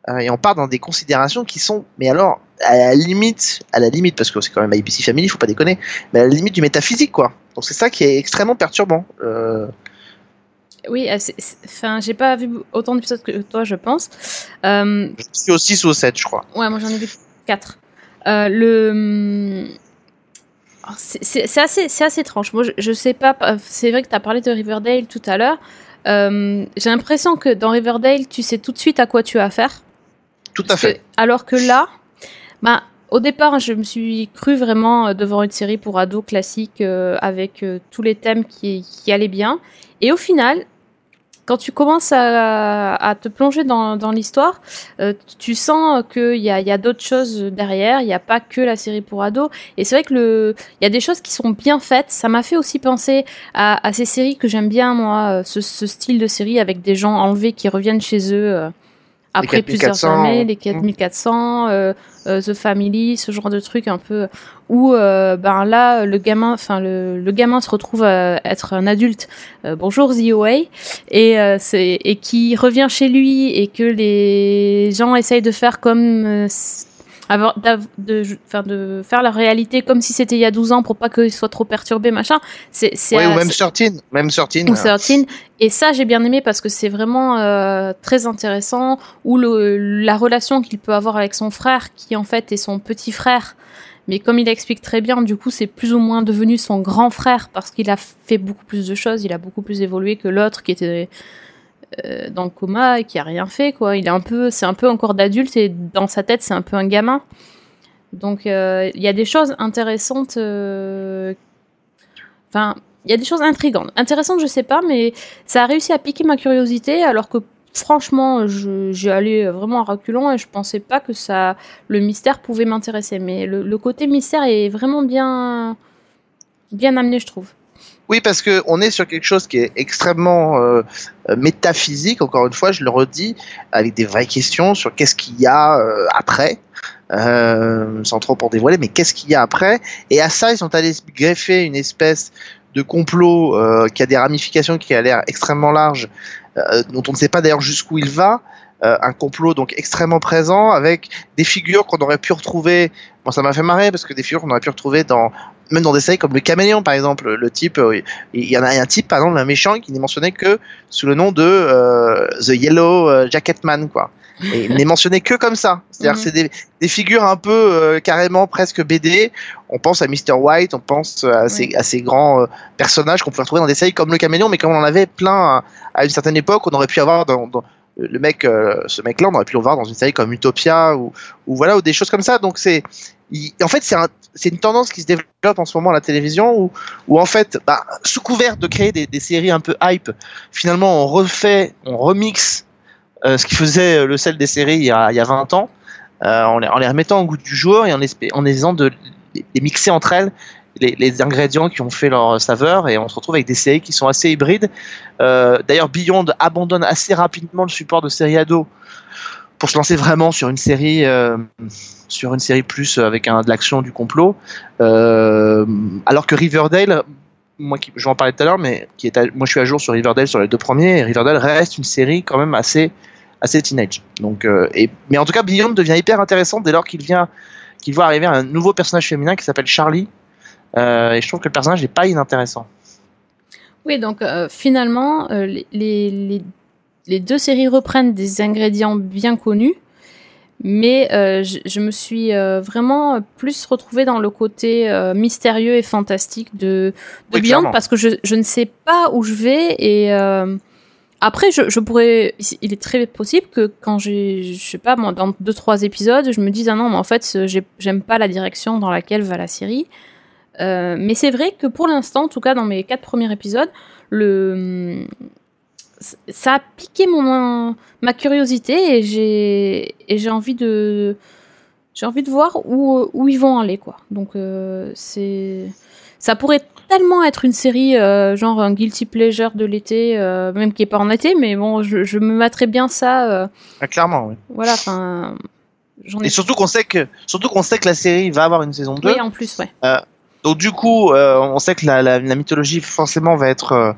Euh, et on part dans des considérations qui sont, mais alors, à la limite, à la limite, parce que c'est quand même ABC Family, faut pas déconner, mais à la limite du métaphysique, quoi. Donc c'est ça qui est extrêmement perturbant. Euh, oui euh, enfin j'ai pas vu autant d'épisodes que toi je pense euh, je suis au 6 ou au 7, je crois. Ouais, moi j'en ai vu 4. Euh, le. Oh, c'est- assez, assez étrange. Moi, je, je sais pas. euh, C'est vrai que tu as parlé de Riverdale tout à l'heure. Euh, J'ai l'impression que dans Riverdale, tu sais tout de suite à quoi tu as affaire. Tout à fait. que- alors que là, bah, au départ, je me suis cru vraiment devant une série pour ados classique euh, avec euh, tous les thèmes qui, qui allaient bien. Et au final, quand tu commences à, à te plonger dans, dans l'histoire, euh, tu sens qu'il y a, y a d'autres choses derrière. Il n'y a pas que la série pour ados. Et c'est vrai que il y a des choses qui sont bien faites. Ça m'a fait aussi penser à, à ces séries que j'aime bien, moi, euh, ce, ce style de série avec des gens enlevés qui reviennent chez eux. Après plusieurs 4400, années, les 4400, euh, euh, The Family, ce genre de truc un peu où euh, ben là le gamin, enfin le, le gamin se retrouve à être un adulte. euh, bonjour ZOA et euh, c'est et qui revient chez lui et que les gens essayent de faire comme euh, avoir de, enfin, de faire la réalité comme si c'était il y a 12 ans pour pas qu'ils soient trop perturbés machin c'est c'est Oui, ou euh, même c'est- 13. Même 13. ou 13. Et ça, j'ai bien aimé parce que c'est vraiment euh, très intéressant. Ou le, la relation qu'il peut avoir avec son frère, qui en fait est son petit frère, Mais comme il explique très bien, du coup, c'est plus ou moins devenu son grand frère parce qu'il a fait beaucoup plus de choses, il a beaucoup plus évolué que l'autre qui était euh, dans le coma et qui a rien fait, quoi. Il est un peu, c'est un peu encore d'adulte et dans sa tête, c'est un peu un gamin. Donc, euh, il y a des choses intéressantes. euh, Enfin, il y a des choses intrigantes. Intéressantes, je sais pas, mais ça a réussi à piquer ma curiosité alors que franchement, j'y allais vraiment à reculons et je pensais pas que ça, le mystère pouvait m'intéresser. Mais le, le côté mystère est vraiment bien, bien amené, je trouve. Oui, parce que on est sur quelque chose qui est extrêmement euh, euh, métaphysique. Encore une fois, je le redis, avec des vraies questions sur qu'est-ce qu'il y a euh, après, sans trop pour dévoiler, mais qu'est-ce qu'il y a après. Et à ça, ils sont allés greffer une espèce de complot qui a des ramifications qui a l'air extrêmement large, dont on ne sait pas d'ailleurs jusqu'où il va. Un complot donc extrêmement présent avec des figures qu'on aurait pu retrouver. Bon, ça m'a fait marrer parce que des figures qu'on aurait pu retrouver dans même dans des séries comme le Caméléon par exemple. Le type, euh, il y en a un type par exemple un méchant qui n'est mentionné que sous le nom de euh, The Yellow euh, Jacket Man quoi. Et il n'est mentionné que comme ça. C'est-à-dire que c'est des, des figures un peu euh, carrément presque BD. On pense à Mr. White, on pense à ces, à ces grands euh, personnages qu'on pouvait retrouver dans des séries comme le Caméléon, mais comme on en avait plein à, à une certaine époque, on aurait pu avoir dans, dans- le mec, euh, ce mec-là, on aurait pu le voir dans une série comme Utopia ou, ou voilà ou des choses comme ça. Donc c'est, en fait, c'est un, c'est une tendance qui se développe en ce moment à la télévision où, où en fait, bah, sous couvert de créer des, séries un peu hype, finalement on refait, on remixe euh, ce qui faisait euh, le sel des séries il y a, il y a 20 ans, en, les, en les remettant au goût du jour et en, en essayant de les mixer entre elles. Les, ingrédients qui ont fait leur saveur et on se retrouve avec des séries qui sont assez hybrides. Euh, D'ailleurs, Beyond abandonne assez rapidement le support de série ado pour se lancer vraiment sur une série, euh, sur une série plus avec un, de l'action, du complot. Euh, alors que Riverdale, moi qui, je vais en parler tout à l'heure, mais qui est à- moi je suis à jour sur Riverdale sur les deux premiers, et Riverdale reste une série quand même assez, assez teenage. Donc, mais en tout cas, Beyond devient hyper intéressant dès lors qu'il vient, qu'il voit arriver un nouveau personnage féminin qui s'appelle Charlie. Euh, et je trouve que le personnage n'est pas inintéressant. Oui, donc euh, finalement, euh, les, les, deux séries reprennent des ingrédients bien connus, mais je, je me suis vraiment plus retrouvée dans le côté mystérieux et fantastique de, de Oui, Beyond parce que je, je ne sais pas où je vais et après je, je pourrais il est très possible que quand j'ai je sais pas moi dans deux trois épisodes je me dise ah non mais en fait j'aime pas la direction dans laquelle va la série euh, mais c'est vrai que pour l'instant, en tout cas dans mes quatre premiers épisodes, le ça a piqué mon ma curiosité et j'ai et j'ai envie de j'ai envie de voir où où ils vont aller quoi. Donc euh, c'est ça pourrait tellement être une série euh, genre un guilty pleasure de l'été, euh, même qui est pas en été, mais bon, je, je me mettrais bien ça. Ah, clairement, oui. voilà, enfin, ai. Et surtout qu'on sait que, surtout qu'on sait que la série va avoir une saison 2. Oui, en plus, ouais. Donc du coup, euh, on sait que la, mythologie forcément va être euh,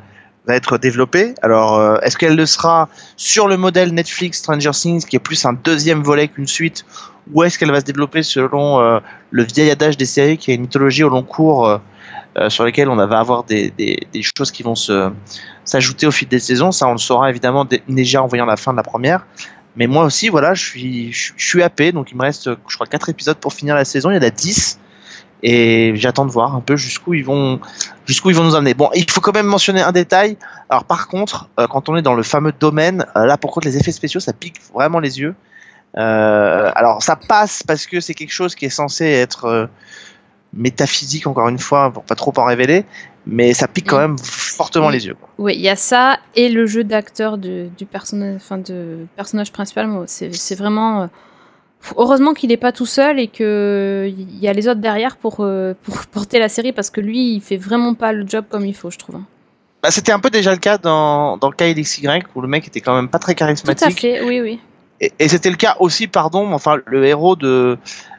va être développée. Alors, euh, est-ce qu'elle le sera sur le modèle Netflix Stranger Things, qui est plus un deuxième volet qu'une suite, ou est-ce qu'elle va se développer selon le vieil adage des séries, qui est une mythologie au long cours, sur lesquelles on va avoir des, des, choses qui vont s'ajouter au fil des saisons? Ça, on le saura évidemment dé- déjà en voyant la fin de la première. Mais moi aussi, voilà, je suis, je, je suis happé. Donc, il me reste, je crois, quatre épisodes pour finir la saison. Il y en a 10 et j'attends de voir un peu jusqu'où ils vont jusqu'où ils vont nous amener. Bon, il faut quand même mentionner un détail. Alors par contre, euh, quand on est dans le fameux domaine, euh, là pour contre les effets spéciaux, ça pique vraiment les yeux. Euh, alors ça passe parce que c'est quelque chose qui est censé être métaphysique encore une fois pour pas trop en révéler, mais ça pique quand même fortement Oui. les yeux. Oui, il y a ça et le jeu d'acteur du personnage, enfin de personnage principal. c'est vraiment. Heureusement qu'il n'est pas tout seul et que il y a les autres derrière pour, euh, pour porter la série parce que lui, il fait vraiment pas le job comme il faut, je trouve. Bah, C'était un peu déjà le cas dans, dans le cas LXY où le mec était quand même pas très Tout à charismatique. fait, oui, oui. Et, et c'était le cas aussi, pardon, enfin le héros de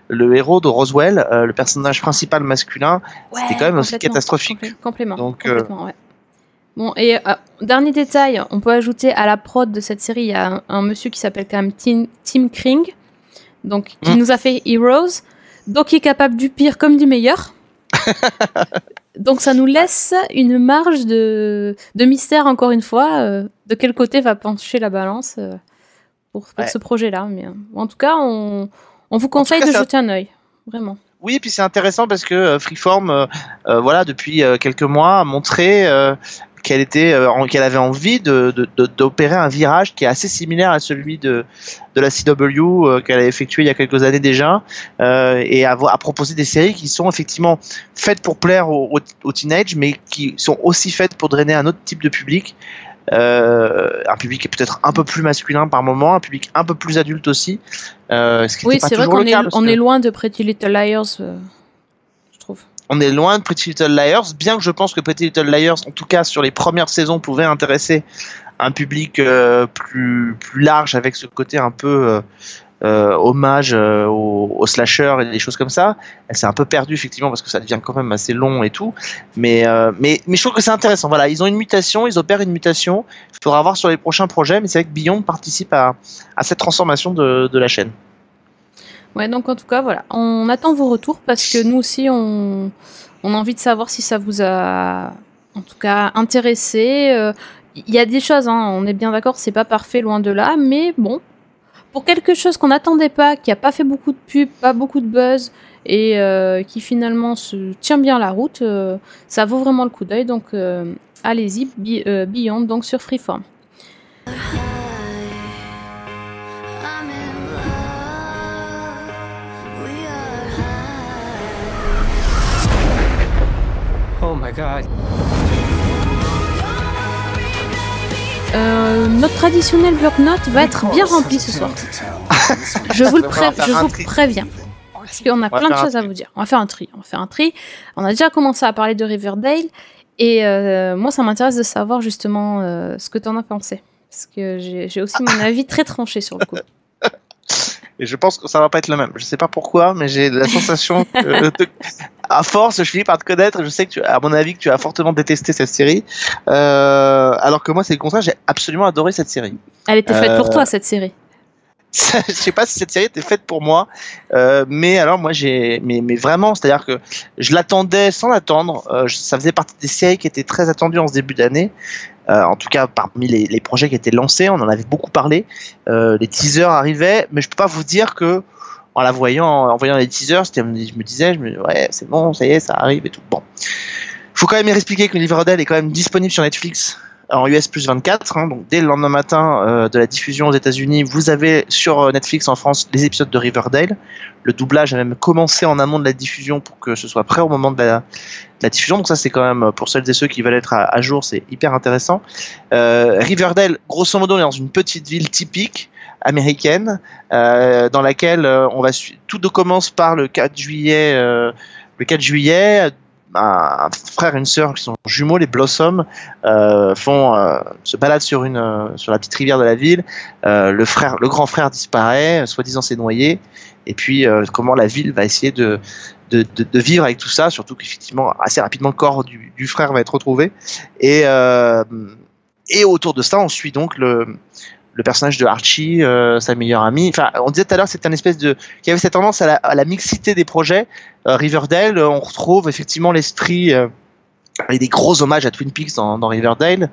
le héros de Roswell, euh, le personnage principal masculin, C'était quand même aussi catastrophique. complè- complément. Donc, euh, complètement, ouais. Bon, et euh, dernier détail, on peut ajouter à la prod de cette série, il y a un, un monsieur qui s'appelle quand même Tim, Tim Kring, donc qui Mm. nous a fait Heroes, donc il est capable du pire comme du meilleur. donc ça nous laisse une marge de, de mystère encore une fois, euh, de quel côté va pencher la balance euh, pour, pour Ouais. ce projet-là. Mais euh, en tout cas, on, on vous conseille cas, de jeter un œil, vraiment. Oui, et puis c'est intéressant parce que Freeform, euh, voilà, depuis quelques mois, a montré qu'elle était, euh, qu'elle avait envie de, d'opérer un virage qui est assez similaire à celui de, de la CW euh, qu'elle a effectué il y a quelques années déjà, euh, et à, proposer des séries qui sont effectivement faites pour plaire aux au, au teenage, mais qui sont aussi faites pour drainer un autre type de public. Euh, un public qui est peut-être un peu plus masculin par moment, un public un peu plus adulte aussi. Euh, ce qui Oui, c'est vrai qu'on est, on loin de Pretty Little Liars, euh. On est loin de Pretty Little Liars, bien que je pense que Pretty Little Liars, en tout cas sur les premières saisons, pouvait intéresser un public euh, plus, plus large avec ce côté un peu euh, euh, hommage euh, au, au slasher et des choses comme ça. Elle s'est un peu perdue effectivement parce que ça devient quand même assez long et tout. Mais, mais, mais je trouve que c'est intéressant. Voilà, ils ont une mutation, ils opèrent une mutation. Il faudra voir sur les prochains projets, mais c'est vrai que Beyond participe à, à cette transformation de, de la chaîne. Ouais, donc en tout cas, voilà. On attend vos retours parce que nous aussi, on, on a envie de savoir si ça vous a, en tout cas, intéressé. Euh, Il y a des choses, hein, on est bien d'accord, c'est pas parfait, loin de là, mais bon, pour quelque chose qu'on n'attendait pas, qui a pas fait beaucoup de pubs, pas beaucoup de buzz, et euh, qui finalement se tient bien la route, euh, ça vaut vraiment le coup d'œil. Donc, allez-y, Beyond, donc sur Freeform. My god. Euh, notre traditionnel bloc-notes va être bien rempli ce soir. Je vous le pré- je vous préviens. Parce qu'on a plein de choses à vous dire. On va faire un tri. On va faire un tri. On a déjà commencé à parler de Riverdale. Et euh, moi, ça m'intéresse de savoir justement euh, ce que tu en as pensé. Parce que j'ai j'ai aussi mon avis très tranché sur le coup. Et je pense que ça va pas être le même. Je sais pas pourquoi, mais j'ai la sensation que, de- à force, je finis par te connaître. Je sais que, tu, à mon avis, que tu as fortement détesté cette série. Euh, alors que moi, c'est le contraire. J'ai absolument adoré cette série. Elle était faite pour Euh, toi, cette série. je sais pas si cette série était faite pour moi, euh, mais alors moi j'ai, mais, mais vraiment, c'est-à-dire que je l'attendais sans l'attendre. Euh, ça faisait partie des séries qui étaient très attendues en ce début d'année. Euh, en tout cas, parmi les, projets qui étaient lancés, on en avait beaucoup parlé. Les teasers arrivaient, mais je peux pas vous dire que en la voyant, en voyant les teasers, je me disais, je me, ouais, c'est bon, ça y est, ça arrive et tout. Bon, faut quand même expliquer que Riverdale est quand même disponible sur Netflix en US plus 24. hein, donc dès le lendemain matin euh, de la diffusion aux États-Unis, vous avez sur euh, Netflix en France les épisodes de Riverdale. Le doublage a même commencé en amont de la diffusion pour que ce soit prêt au moment de la, diffusion. Donc ça c'est quand même pour celles et ceux qui veulent être à, jour, c'est hyper intéressant. Euh, Riverdale, grosso modo, est dans une petite ville typique américaine euh, dans laquelle euh, on va tout commence par le 4 juillet. euh, le 4 juillet, un, frère et une sœur qui sont jumeaux, les Blossom, euh, font euh, se baladent sur une euh, sur la petite rivière de la ville. Le frère, le grand frère disparaît, soi-disant s'est noyé. Et puis comment la ville va essayer de de, de, vivre avec tout ça, surtout qu'effectivement assez rapidement le corps du, du frère va être retrouvé. Et et autour de ça, on suit donc le le personnage de Archie, euh, sa meilleure amie. Enfin, on disait tout à l'heure, c'était une espèce de, qui avait cette tendance à la, à la mixité des projets. Euh, Riverdale, on retrouve effectivement l'esprit euh, avec des gros hommages à Twin Peaks dans, dans Riverdale,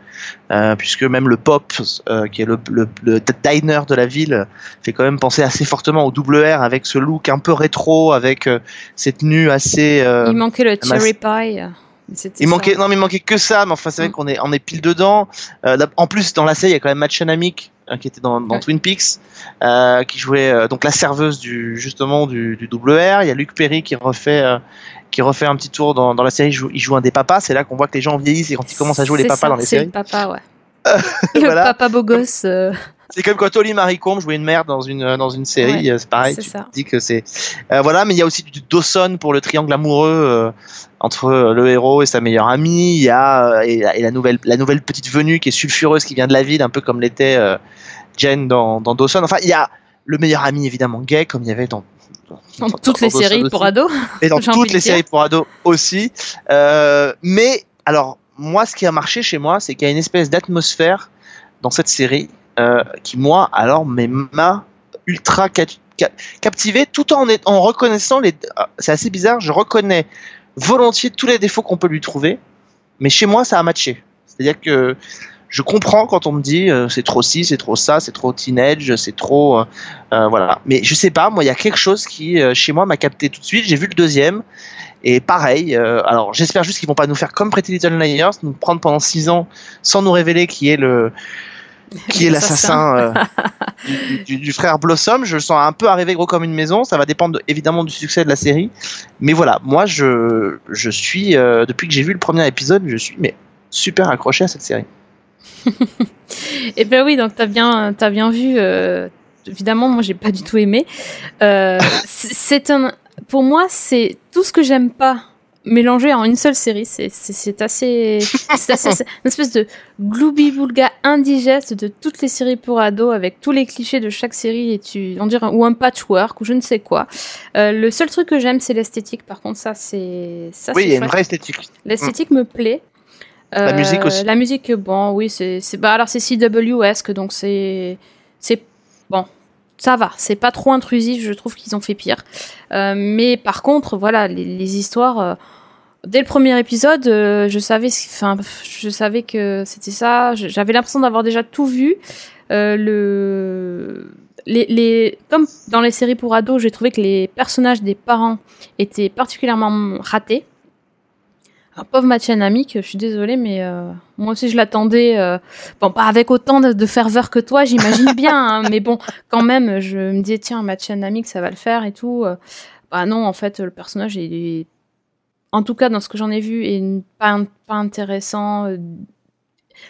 euh, puisque même le pop, qui est le, le, le diner de la ville, fait quand même penser assez fortement au double R avec ce look un peu rétro, avec euh, cette tenue assez. Il manquait le cherry pie. Euh, il ça. manquait, non mais il manquait que ça, mais enfin c'est vrai Mm. qu'on est, on est pile dedans. Euh, là- en plus dans la série il y a quand même Matt Shanamik hein, qui était dans, dans Ouais. Twin Peaks, euh, qui jouait euh, donc la serveuse du justement du, du double R. Il y a Luc Perry qui refait, euh, qui refait un petit tour dans, dans la série. Il joue, il joue un des papas. C'est là qu'on voit que les gens vieillissent et quand ils commencent à jouer les C'est papas ça, dans les c'est séries. le papa, ouais. le Voilà. papa beau gosse. Euh, C'est comme quand Oli Marie Combe jouait une mère dans une dans une série, Ouais, euh, c'est pareil. c'est Tu ça. dis que c'est Euh, voilà, mais il y a aussi du Dawson pour le triangle amoureux euh, entre euh, le héros et sa meilleure amie. Il y a euh, et, la- et la nouvelle la nouvelle petite venue qui est sulfureuse qui vient de la ville, un peu comme l'était euh, Jen dans dans Dawson. Enfin, il y a le meilleur ami évidemment gay comme il y avait dans dans toutes les séries aussi. pour ados. et dans toutes les séries pour ados aussi. Euh, mais alors moi, ce qui a marché chez moi, c'est qu'il y a une espèce d'atmosphère dans cette série euh, qui moi alors m'a ultra ca- ca- captivé tout en, reconnaissant les ah, c'est assez bizarre je reconnais volontiers tous les défauts qu'on peut lui trouver mais chez moi ça a matché c'est à dire que je comprends quand on me dit euh, c'est trop ci, c'est trop ça, c'est trop teenage, c'est trop euh, euh, voilà. Mais je sais pas, moi il y a quelque chose qui euh, chez moi m'a capté tout de suite. J'ai vu le deuxième et pareil. euh, alors j'espère juste qu'ils vont pas nous faire comme Pretty Little Liars, nous prendre pendant six ans sans nous révéler qui est le qui est l'assassin euh, du, du- du frère Blossom. Je le sens un peu arriver gros comme une maison. Ça va dépendre de- évidemment du succès de la série. Mais voilà, moi je je suis euh, depuis que j'ai vu le premier épisode, je suis mais super accroché à cette série. Et ben oui, donc t'as bien, t'as bien vu. euh, évidemment, moi, j'ai pas du tout aimé. Euh, c'est un, pour moi, c'est tout ce que j'aime pas mélangé en une seule série. C'est, assez, c'est assez, c'est une espèce de gloubi-boulga indigeste de toutes les séries pour ados avec tous les clichés de chaque série et tu, on dirait, ou un patchwork ou je ne sais quoi. Euh, le seul truc que j'aime, c'est l'esthétique. Par contre, ça, c'est, ça, oui, c'est il y a une vraie esthétique. L'esthétique me plaît. La musique aussi. La musique, bon, oui, c'est, c'est, bah alors c'est CW-esque, donc c'est, c'est, bon, ça va, c'est pas trop intrusif, je trouve qu'ils ont fait pire. Euh, mais par contre, voilà, les, les histoires, euh, dès le premier épisode, euh, je savais, enfin, je savais que c'était ça, j'avais l'impression d'avoir déjà tout vu. Euh, le, les, les, comme dans les séries pour ados, j'ai trouvé que les personnages des parents étaient particulièrement ratés. Alors, pauvre Mathieu Amik, je suis désolée, mais euh, moi aussi je l'attendais. euh, bon, pas avec autant de, de ferveur que toi, j'imagine bien, hein, mais bon, quand même, je me disais, tiens, Mathieu Amik, ça va le faire et tout. Bah non, en fait, le personnage, il est, en tout cas, dans ce que j'en ai vu, est pas, pas intéressant. euh.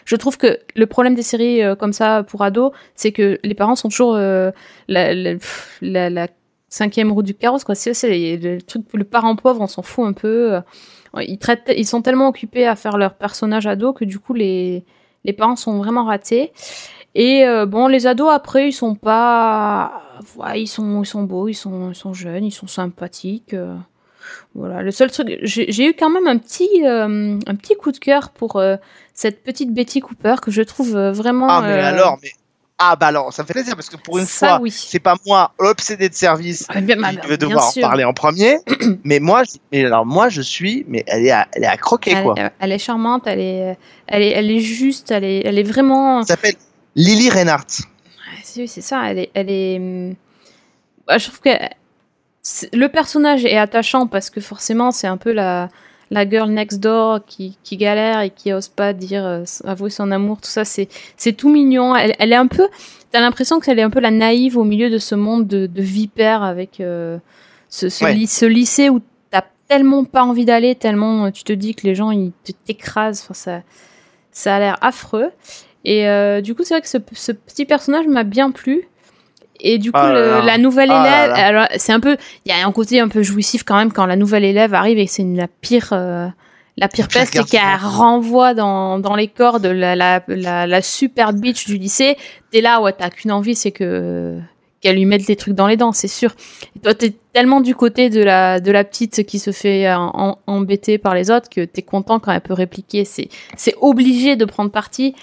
Je trouve que le problème des séries euh, comme ça pour ados, c'est que les parents sont toujours euh, la, cinquième roue du carrosse, quoi. C'est le truc, le parent pauvre, on s'en fout un peu. Ils, traitent, ils sont tellement occupés à faire leur personnage ado que du coup les, les parents sont vraiment ratés. Et bon, les ados après, ils sont pas, ils sont, ils sont beaux, ils sont, ils sont jeunes, ils sont sympathiques. Voilà, le seul truc, j'ai eu quand même un petit, euh, un petit coup de cœur pour euh, cette petite Betty Cooper que je trouve euh, vraiment. Ah mais alors, mais ah bah alors, ça me fait plaisir parce que pour une ça, fois, oui. c'est pas moi obsédé de service Ah, bien, qui vais devoir en parler en premier, mais moi, je- mais alors moi je suis, mais elle est à, elle est à croquer Elle, quoi. elle- est charmante, elle est, elle est, elle est juste, elle est, elle est vraiment. Elle s'appelle Lily Reinhardt. Ouais, C'est ça, elle est. Elle est... hum, bah, je trouve que c'est- le personnage est attachant parce que forcément, c'est un peu la, la girl next door qui, qui galère et qui ose pas dire, euh, avouer son amour, tout ça. C'est c'est tout mignon. Elle, elle est un peu. T'as l'impression qu'elle est un peu la naïve au milieu de ce monde de, de vipères avec euh, ce, ce, Ouais. ly- ce lycée où t'as tellement pas envie d'aller, tellement euh, tu te dis que les gens ils t'écrasent. Enfin, ça, ça a l'air affreux. Et euh, du coup, c'est vrai que ce, ce petit personnage m'a bien plu. Et du coup, Ah le- là. la nouvelle là élève, alors c'est un peu, il y a un côté un peu jouissif quand même quand la nouvelle élève arrive et c'est la pire, euh, la pire peste garçon. qu'elle renvoie dans, dans les corps de la, la, la, la super bitch du lycée. T'es là, ouais, t'as qu'une envie, c'est que qu'elle lui mette des trucs dans les dents, c'est sûr. Et toi, t'es tellement du côté de la, de la petite qui se fait euh, en- embêter par les autres que t'es content quand elle peut répliquer. C'est, c'est obligé de prendre parti.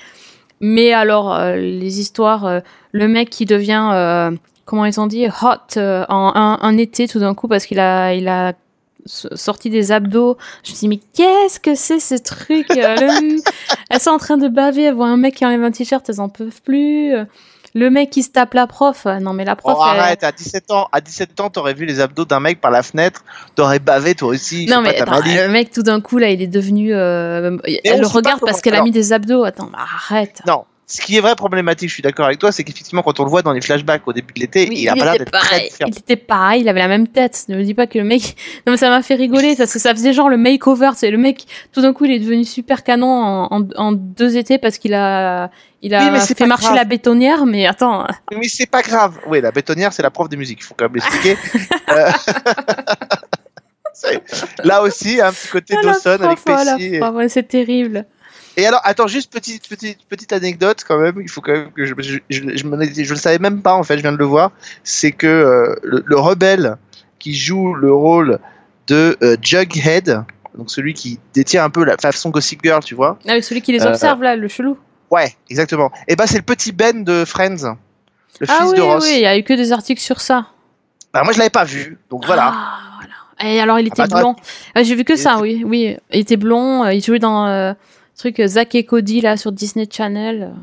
Mais alors, euh, les histoires, euh, le mec qui devient, euh, comment ils ont dit, hot euh, en un, été tout d'un coup parce qu'il a, il a sorti des abdos. Je me suis dit, mais qu'est-ce que c'est ce truc le- Elles sont en train de baver, elles voient un mec qui enlève un t-shirt, elles en peuvent plus. Le mec qui se tape la prof, euh, non mais la prof. Oh, elle- arrête, à 17 ans, à 17 ans, t'aurais vu les abdos d'un mec par la fenêtre, t'aurais bavé toi aussi. Non mais pas, attends, le mec tout d'un coup là, il est devenu. Euh... Elle le regarde parce qu'elle a mis des abdos. Attends, arrête. Non, ce qui est vrai problématique, je suis d'accord avec toi, c'est qu'effectivement quand on le voit dans les flashbacks au début de l'été, Oui, il a pas l'air d'être très différent. Il était pareil, il avait la même tête. Ne me dis pas que le mec. Non mais ça m'a fait rigoler parce que ça faisait genre le makeover. C'est le mec. Tout d'un coup, il est devenu super canon en, en, en deux étés parce qu'il a il a Oui, mais fait marcher grave. la bétonnière. Mais attends. Mais c'est pas grave. Oui, la bétonnière, c'est la prof de musique, il faut quand même l'expliquer. Euh, Là aussi, un petit côté Ah, Dawson avec la Pessy. et- c'est terrible. Et alors, attends, juste petite, petite, petite anecdote quand même. Il faut quand même que je, je, je, je, le savais même pas en fait. Je viens de le voir. C'est que euh, le, le rebelle qui joue le rôle de euh, Jughead, donc celui qui détient un peu la façon Gossip Girl, tu vois. Avec celui qui les Euh, observe là, le chelou. Ouais, exactement. Et ben c'est le petit Ben de Friends, le Ah fils oui, de Ross. oui, il y a eu que des articles sur ça. Bah, moi je l'avais pas vu, donc voilà. Ah, voilà. Et alors, il était bah, blond. Ah, J'ai vu que il ça, était- oui. Oui, il était blond. euh, Il jouait dans. Truc euh, Zack et Cody là sur Disney Channel euh,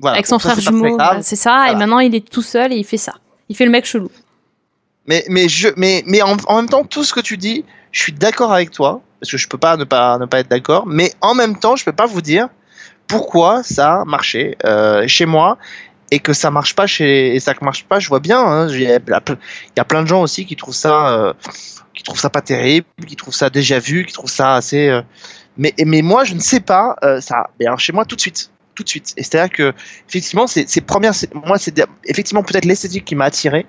Voilà, avec son ça, frère jumeau. c'est ça. Et maintenant il est tout seul et il fait ça. Il fait le mec chelou. Mais, mais, je, mais, mais en, en même temps, tout ce que tu dis, je suis d'accord avec toi, parce que je peux pas ne pas, ne pas être d'accord, mais en même temps, je peux pas vous dire pourquoi ça a marché euh, chez moi et que ça marche pas chez et ça ne marche pas. Je vois bien, hein, il y, a ple- il y a plein de gens aussi qui trouvent ça, euh, qui trouvent ça pas terrible, qui trouvent ça déjà vu, qui trouvent ça assez. euh, mais, mais moi, je ne sais pas, euh, ça a bien chez moi tout de suite. Tout de suite. Et c'est-à-dire que, effectivement, c'est première, moi, c'est effectivement peut-être l'esthétique qui m'a attiré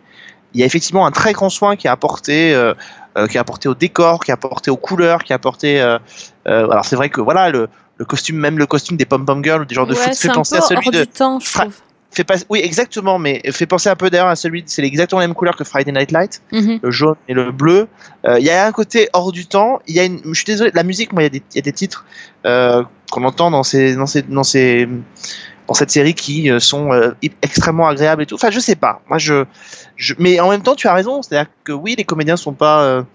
il y a effectivement un très grand soin qui est apporté, euh, euh, qui est apporté au décor, qui est apporté aux couleurs, qui est apporté. euh, euh, alors c'est vrai que voilà le, le costume, même le costume des pom pom girls ou des genres de ouais, foot c'est fait penser à celui de. du temps, je Fra- trouve. Fait pas, oui exactement, mais fait penser un peu d'ailleurs à celui. C'est exactement la même couleur que Friday Night Light, Mhm. le jaune et le bleu. Euh, Il y a un côté hors du temps. Il y a une. Je suis désolé, la musique, moi il y a des, il y a des titres euh, qu'on entend dans ces dans ces dans ces dans cette série qui euh, sont euh, extrêmement agréables et tout. Enfin, je sais pas. Moi, je, je, mais en même temps, tu as raison. C'est-à-dire que oui, les comédiens sont pas,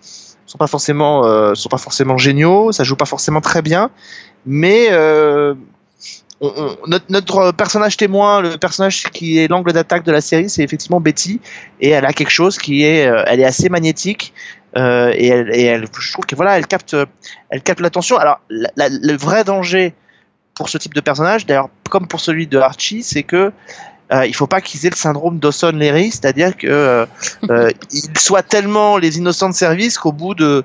sont pas forcément, sont pas forcément géniaux. Ça joue pas forcément très bien. Mais on- on- notre, notre personnage témoin, le personnage qui est l'angle d'attaque de la série, c'est effectivement Betty, et elle a quelque chose qui est, euh, elle est assez magnétique. euh, et elle, et elle, je trouve que voilà, elle capte, elle capte l'attention. Alors, la- la- le vrai danger pour ce type de personnage, d'ailleurs comme pour celui de Archie, c'est que euh, il faut pas qu'ils aient le syndrome Dawson Leary, c'est-à-dire que euh, euh, ils soient tellement les innocents de service qu'au bout de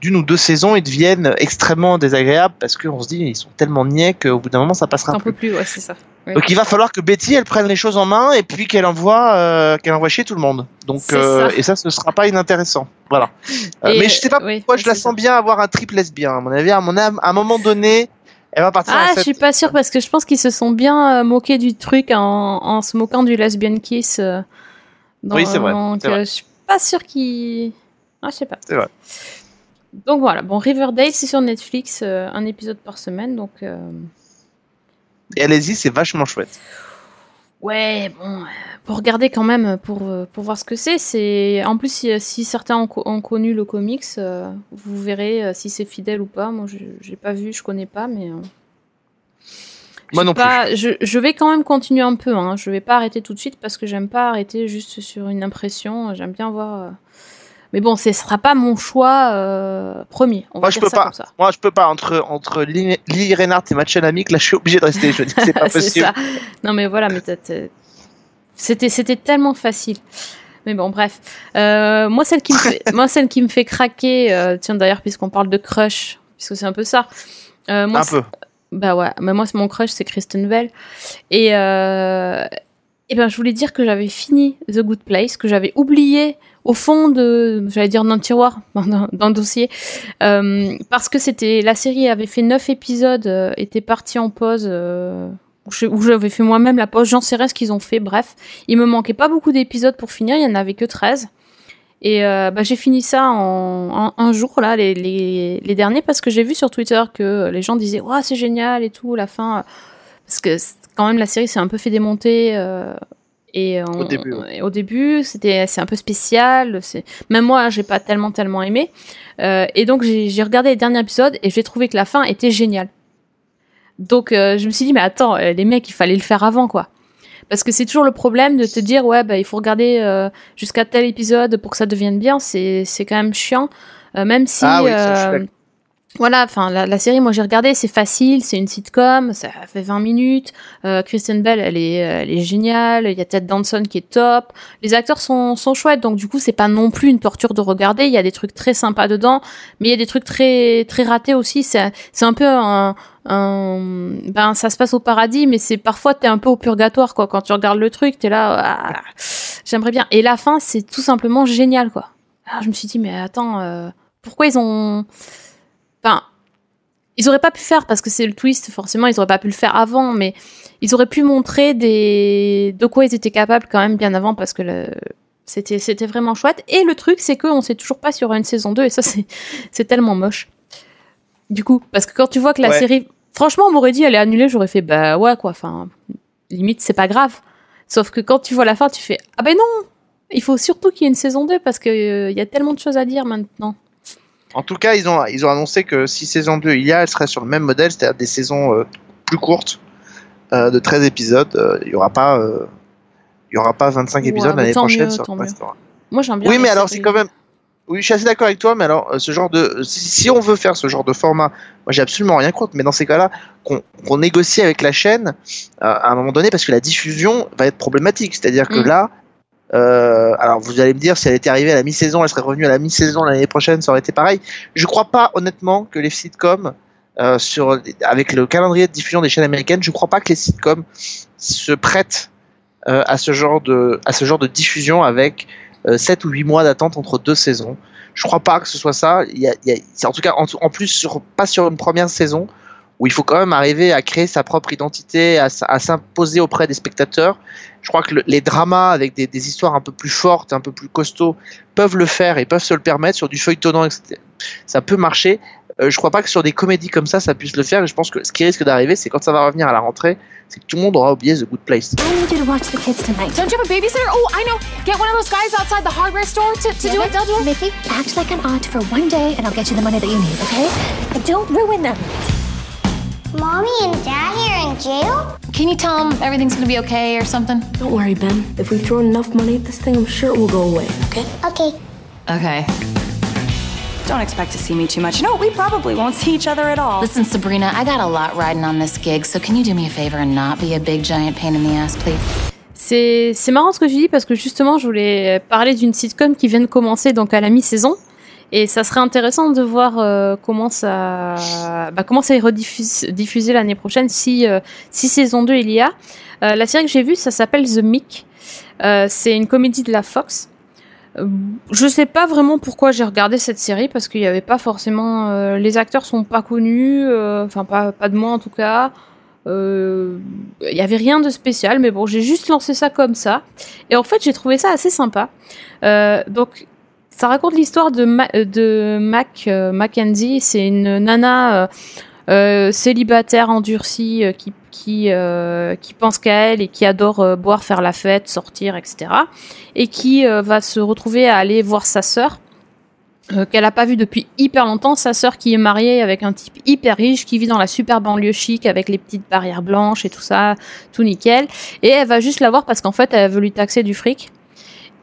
d'une ou deux saisons, ils deviennent extrêmement désagréables parce qu'on se dit ils sont tellement niais qu'au bout d'un moment ça passera Un plus. peu plus, ouais, c'est ça. Oui. Donc il va falloir que Betty elle prenne les choses en main et puis qu'elle envoie euh, qu'elle envoie chier tout le monde. Donc euh, ça. et ça ce sera pas inintéressant. Voilà. Euh, mais je sais pas oui, pourquoi je la sens bien avoir un triple lesbien. À mon avis, à mon âme, à un moment donné, elle va partir. Ah, je suis pas sûre parce que je pense qu'ils se sont bien moqués du truc en, en se moquant du lesbian kiss. dans- Oui, c'est vrai, Donc, vrai. je suis pas sûre qu'ils. Ah, je sais pas. C'est vrai. Donc voilà, bon, Riverdale, c'est sur Netflix, euh, un épisode par semaine, donc. euh, Et allez-y, c'est vachement chouette. Ouais, bon, euh, pour regarder quand même, pour, pour voir ce que c'est, c'est. En plus, si, si certains ont, co- ont connu le comics, euh, vous verrez si c'est fidèle ou pas. Moi, je j'ai pas vu, je connais pas, mais. Moi non pas- Je, je vais quand même continuer un peu, hein. je vais pas arrêter tout de suite parce que j'aime pas arrêter juste sur une impression, j'aime bien voir. Mais bon, ce sera pas mon choix euh, premier. On Moi, va je dire peux ça pas. comme ça. Moi, je peux pas entre entre Lee Lee Reinhardt et Amic. Là, je suis obligé de rester. Je dis, c'est pas C'est possible. ça. Non mais voilà, mais c'était c'était tellement facile. Mais bon, bref. Euh, moi, celle qui me fait, moi, celle qui me fait craquer. euh, tiens, d'ailleurs, puisqu'on parle de crush, puisque c'est un peu ça. euh, moi, Un peu. Bah ouais, mais moi, mon crush, c'est Kristen Bell. Et, euh, et ben, je voulais dire que j'avais fini The Good Place, que j'avais oublié au fond de, j'allais dire le tiroir, dans, le dossier, euh, parce que c'était la série avait fait neuf épisodes, euh, était partie en pause. Euh, où j'avais fait moi-même la pause, j'en sais rien ce qu'ils ont fait, bref. Il me manquait pas beaucoup d'épisodes pour finir, il y en avait que 13. Et euh, bah, j'ai fini ça en, un jour, là, les, derniers, parce que j'ai vu sur Twitter que les gens disaient Ouais, c'est génial et tout, la fin. Parce que quand même, la série s'est un peu fait démonter. euh, et on- Au début, ouais. et au début, c'était c'est un peu spécial. C'est même moi, j'ai pas tellement tellement aimé. Euh, et donc j'ai regardé les derniers épisodes et j'ai trouvé que la fin était géniale. Donc euh, je me suis dit mais attends, les mecs, il fallait le faire avant quoi. Parce que c'est toujours le problème de te dire ouais bah il faut regarder jusqu'à tel épisode pour que ça devienne bien. C'est c'est quand même chiant. Même si Ah oui, ça, je suis euh, d'accord. Voilà, enfin la, la série, moi j'ai regardé, c'est facile, c'est une sitcom, ça fait 20 minutes. Euh, Kristen Bell, elle est, elle est géniale. Il y a Ted Danson qui est top. Les acteurs sont, sont chouettes, donc du coup c'est pas non plus une torture de regarder. Il y a des trucs très sympas dedans, mais il y a des trucs très très ratés aussi. C'est c'est un peu un, un- ben ça se passe au paradis, mais c'est parfois t'es un peu au purgatoire quoi. Quand tu regardes le truc, t'es là, ah, j'aimerais bien. Et la fin, c'est tout simplement génial quoi. Alors je me suis dit mais attends, euh, pourquoi ils ont Enfin, ils auraient pas pu faire parce que c'est le twist. Forcément, ils auraient pas pu le faire avant, mais ils auraient pu montrer des de quoi ils étaient capables quand même bien avant parce que le... c'était c'était vraiment chouette. Et le truc, c'est qu'on sait toujours pas s'il y aura une saison 2 et ça c'est c'est tellement moche. Du coup, parce que quand tu vois que la Ouais. série, franchement, on m'aurait dit elle est annulée, j'aurais fait bah ouais quoi. Enfin, limite c'est pas grave. Sauf que quand tu vois la fin, tu fais ah ben non. Il faut surtout qu'il y ait une saison 2 parce que euh, y a tellement de choses à dire maintenant. En tout cas, ils ont, ils ont annoncé que si saison 2 il y a, elle serait sur le même modèle, c'est-à-dire des saisons euh, plus courtes, euh, de 13 épisodes. Euh, Il y aura pas, il y aura pas 25 Ouais, épisodes l'année prochaine mieux, sur. Moi, j'aime bien. Oui, mais alors c'est quand même. Oui, je suis assez d'accord avec toi, mais alors ce genre de, si, on veut faire ce genre de format, moi j'ai absolument rien contre, mais dans ces cas-là, qu'on négocie avec la chaîne à un moment donné, parce que la diffusion va être problématique. C'est-à-dire que Mm. là, euh, alors vous allez me dire, si elle était arrivée à la mi-saison, elle serait revenue à la mi-saison l'année prochaine, ça aurait été pareil. Je crois pas honnêtement que les sitcoms euh, sur avec le calendrier de diffusion des chaînes américaines, je crois pas que les sitcoms se prêtent euh, à ce genre de à ce genre de diffusion avec 7 ou 8 mois d'attente entre deux saisons. Je crois pas que ce soit ça. Y a, en tout cas en, en plus sur pas sur une première saison où il faut quand même arriver à créer sa propre identité, à, s'imposer auprès des spectateurs. Je crois que le- les dramas avec des, des histoires un peu plus fortes, un peu plus costauds, peuvent le faire et peuvent se le permettre sur du feuilletonnant, etc. Ça peut marcher. Euh, je crois pas que sur des comédies comme ça, ça puisse le faire. Et je pense que ce qui risque d'arriver, c'est quand ça va revenir à la rentrée, c'est que tout le monde aura oublié The Good Place. I need you to watch the kids tonight. Don't you have a babysitter? Oh, I know. Get one of those guys outside the hardware store to, to do it. They'll do it. Mickey, act like an aunt for one day and I'll get you the money that you need, okay? And don't ruin them. Mommy and Dad here in jail? Can you tell them everything's gonna be okay or something? Don't worry, Ben. If we throw enough money at this thing, I'm sure it will go away, okay? Okay. Okay. Don't expect to see me too much. You know, we probably won't see each other at all. Listen, Sabrina, I got a lot riding on this gig, so can you do me a favor and not be a big giant pain in the ass, please? C'est c'est marrant ce que tu dis parce que justement, je voulais parler d'une sitcom qui vient de commencer donc à la mi-saison. Et ça serait intéressant de voir euh, comment ça, bah, comment ça est rediffusé diffusé l'année prochaine si, euh, si saison 2 il y a. La série que j'ai vue, ça s'appelle The Mick. Euh, c'est une comédie de la Fox. Je sais pas vraiment pourquoi j'ai regardé cette série parce qu'il n'y avait pas forcément les acteurs sont pas connus, enfin pas pas de moi en tout cas. Il y avait rien de spécial, mais bon, j'ai juste lancé ça comme ça. Et en fait, j'ai trouvé ça assez sympa. Donc, ça raconte l'histoire de, Ma- euh, de Mac euh, Mackenzie. C'est une nana euh, euh, célibataire endurcie euh, qui qui qui pense qu'à elle et qui adore boire, faire la fête, sortir, etc. Et qui va se retrouver à aller voir sa sœur. qu'elle a pas vue depuis hyper longtemps, sa sœur qui est mariée avec un type hyper riche qui vit dans la super banlieue chic avec les petites barrières blanches et tout ça, tout nickel. Et elle va juste la voir parce qu'en fait elle veut lui taxer du fric.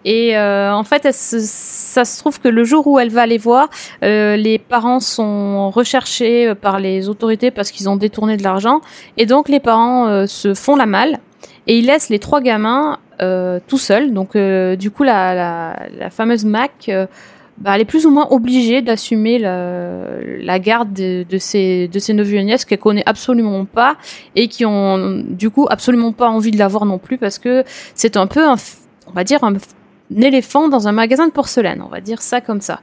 Et euh, en fait, ça se trouve que le jour où elle va les voir, euh, les parents sont recherchés par les autorités parce qu'ils ont détourné de l'argent. Et donc les parents euh, se font la malle et ils laissent les trois gamins euh, tout seuls. Donc euh, du coup, la, la, la fameuse Mac, euh, bah, elle est plus ou moins obligée d'assumer la, la garde de, de ses, de ses neveux et nièces qu'elle connaît absolument pas et qui ont du coup absolument pas envie de la voir non plus parce que c'est un peu un, on va dire un éléphant dans un magasin de porcelaine, on va dire ça comme ça.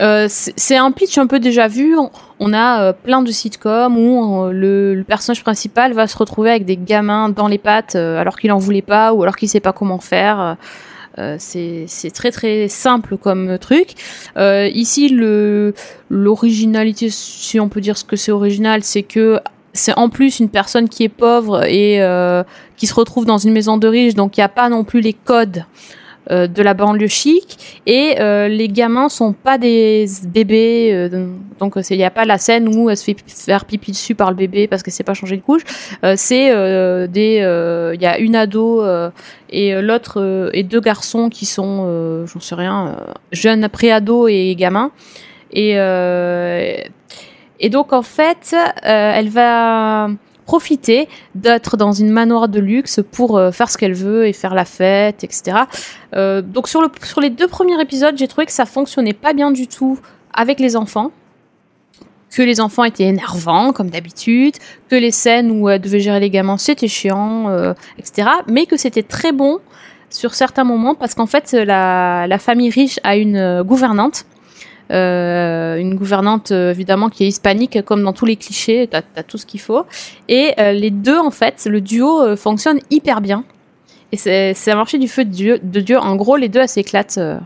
Euh, c'est un pitch un peu déjà vu. On, a euh, plein de sitcoms où euh, le, personnage principal va se retrouver avec des gamins dans les pattes alors qu'il en voulait pas ou alors qu'il sait pas comment faire. C'est très très simple comme truc. Ici, l'originalité, si on peut dire ce que c'est original, c'est que c'est en plus une personne qui est pauvre et qui se retrouve dans une maison de riche, donc il n'y a pas non plus les codes euh, de la banlieue chic et euh, les gamins sont pas des bébés euh, donc il n'y a pas la scène où elle se fait faire pipi dessus par le bébé parce que c'est pas changé de couche. C'est des il y a une ado et l'autre et deux garçons qui sont j'en sais rien jeunes pré-ado et gamins. Et et donc en fait elle va profiter d'être dans une manoir de luxe pour euh, faire ce qu'elle veut et faire la fête, etc. Euh, donc sur, le, sur les deux premiers épisodes, j'ai trouvé que ça fonctionnait pas bien du tout avec les enfants, que les enfants étaient énervants comme d'habitude, que les scènes où elle devait gérer les gamins c'était chiant, euh, etc. Mais que c'était très bon sur certains moments parce qu'en fait la, la famille riche a une gouvernante une gouvernante euh, évidemment qui est hispanique comme dans tous les clichés, t'as as tout ce qu'il faut. Et euh, les deux en fait, le duo euh, fonctionne hyper bien. Et c'est un marché du feu de Dieu. En gros, les deux elles s'éclatent. euh,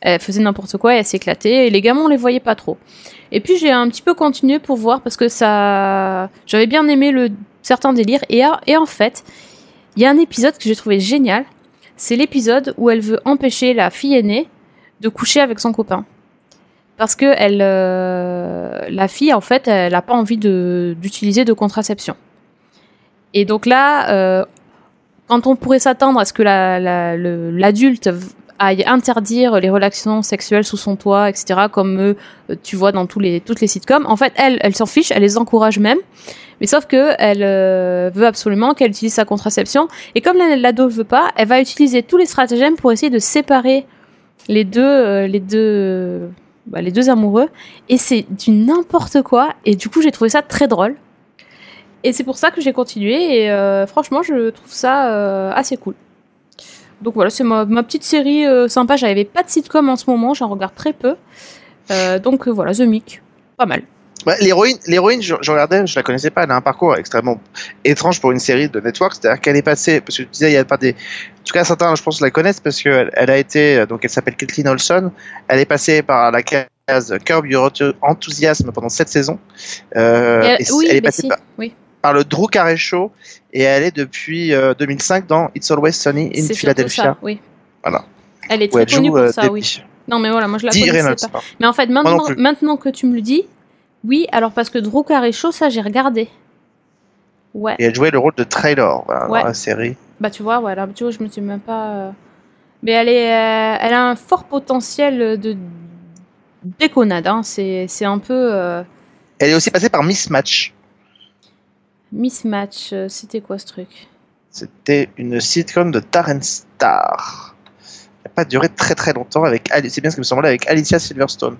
elles faisaient n'importe quoi et elles s'éclataient. Et les gamins on les voyait pas trop. Et puis j'ai un petit peu continué pour voir parce que ça, j'avais bien aimé le certain délire. Et, et en fait, il y a un épisode que j'ai trouvé génial. C'est l'épisode où elle veut empêcher la fille aînée de coucher avec son copain parce que elle, euh, la fille, en fait, elle n'a pas envie d'utiliser de, contraception. Et donc là, euh, quand on pourrait s'attendre à ce que l'adulte aille interdire les relations sexuelles sous son toit, etc., comme euh, tu vois dans toutes les sitcoms, en fait, elle, elle s'en fiche, elle les encourage même. Mais sauf que elle veut absolument qu'elle utilise sa contraception. Et comme la- l'ado veut pas, elle va utiliser tous les stratagèmes pour essayer de séparer les deux, les deux, bah, les deux amoureux. Et c'est du n'importe quoi. Et du coup, j'ai trouvé ça très drôle. Et c'est pour ça que j'ai continué. Et euh, franchement, je trouve ça euh, assez cool. Donc voilà, c'est ma, petite série euh, sympa. J'avais pas de sitcom en ce moment, j'en regarde très peu. Donc voilà, The Mick, pas mal. Ouais, l'héroïne, l'héroïne, je, je regardais, je la connaissais pas. Elle a un parcours extrêmement étrange pour une série de network. C'est-à-dire qu'elle est passée, parce que tu disais, il y a pas des, en tout cas certains, je pense, la connaissent parce qu'elle elle a été, donc elle s'appelle Kathleen Olson. Elle est passée par la case Curb Your Enthusiasm pendant sept saisons. Euh, elle- et oui, elle est bah passée si, par, oui. par le Drew Carey Show et elle est depuis euh, 2005 dans It's Always Sunny in Philadelphia. ça, oui. Voilà. Elle est très elle connue joue pour euh, ça, oui. Non, mais voilà, moi je la connaissais pas. pardon. Mais en fait, maintenant, maintenant que tu me le dis, oui, alors parce que Drew Carey Show, ça j'ai regardé. Ouais. Et elle jouait le rôle de Traylor voilà, Ouais. dans la série. Bah tu vois, voilà, tu vois, je me suis même pas. euh, Mais elle est, euh, elle a un fort potentiel de déconnade. Hein. C'est, c'est un peu euh, Elle est aussi passée par Mismatch. mismatch. euh, C'était quoi ce truc? C'était une sitcom de Terrence Star. Elle n'a pas duré très très longtemps avec c'est bien ce qui me semblait avec Alicia Silverstone.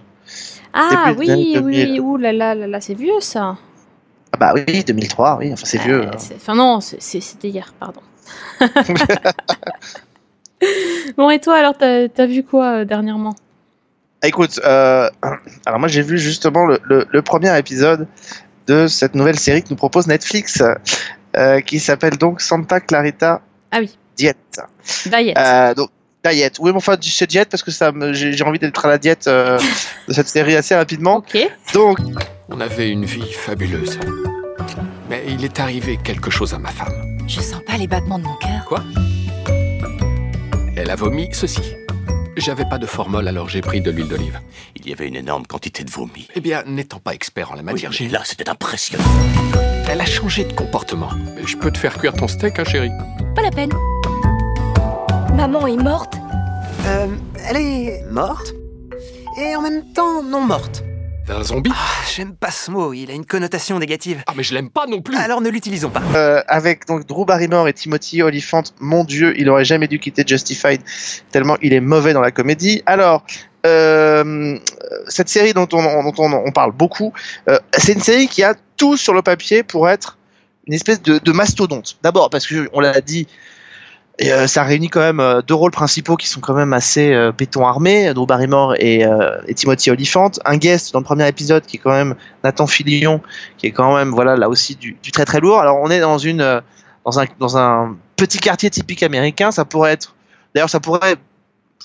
Ah oui, oui, 2000. ouh là là là là, c'est vieux ça. Ah bah oui, 2003, oui, enfin c'est vieux. Euh, hein. Enfin non, c'était hier, pardon. bon et toi alors, t'as, t'as vu quoi euh, dernièrement? Ah, Écoute, euh, alors moi j'ai vu justement le, le- le premier épisode de cette nouvelle série que nous propose Netflix, euh, qui s'appelle donc Santa Clarita Ah oui, Diet. Diet. Donc diet. Oui, mais enfin c'est diète parce que ça me- j'ai j'ai envie d'être à la diète euh, de cette série assez rapidement. ok. Donc On avait une vie fabuleuse. Mais il est arrivé quelque chose à ma femme. Je sens pas les battements de mon cœur. Quoi? Elle a vomi ceci. J'avais pas de formol, alors j'ai pris de l'huile d'olive. Il y avait une énorme quantité de vomi. Eh bien, n'étant pas expert en la matière, j'ai... là, c'était impressionnant. Elle a changé de comportement. Mais je peux te faire cuire ton steak, hein, chérie? Pas la peine. Maman est morte Euh, elle est morte et en même temps non morte. T'es un zombie Ah, J'aime pas ce mot, il a une connotation négative. Ah, mais je l'aime pas non plus Alors ne l'utilisons pas. euh, avec donc Drew Barrymore et Timothy Olyphant, mon Dieu, il aurait jamais dû quitter Justified tellement il est mauvais dans la comédie. Alors euh, cette série dont on, dont on, on parle beaucoup, euh, c'est une série qui a tout sur le papier pour être une espèce de, de mastodonte. D'abord parce que on l'a dit. Et, euh, ça réunit quand même euh, deux rôles principaux qui sont quand même assez euh, béton armé, Drew Barrymore et, euh, et Timothy Olyphant. Un guest dans le premier épisode qui est quand même Nathan Fillion, qui est quand même voilà là aussi du, du très très lourd. Alors on est dans une euh, dans un dans un petit quartier typique américain. Ça pourrait être d'ailleurs ça pourrait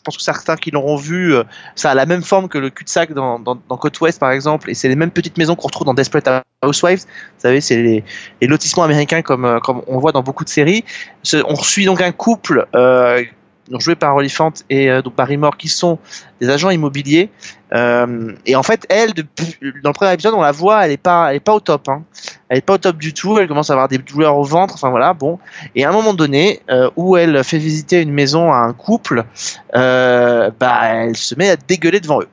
pense que certains qui l'auront vu, euh, ça a la même forme que le cul-de-sac dans, dans, dans Côte Ouest par exemple, et c'est les mêmes petites maisons qu'on retrouve dans Desperate Housewives. Vous savez, c'est les, lotissements américains comme, euh, comme on voit dans beaucoup de séries. On suit donc un couple euh, donc par Oliphant et euh, donc Barrymore qui sont des agents immobiliers. Euh, et en fait, elle, depuis, dans le premier épisode, on la voit, elle est pas, elle est pas au top. Hein. Elle est pas au top du tout. Elle commence à avoir des douleurs au ventre. Enfin voilà, bon. Et à un moment donné, euh, où elle fait visiter une maison à un couple, euh, bah, elle se met à dégueuler devant eux.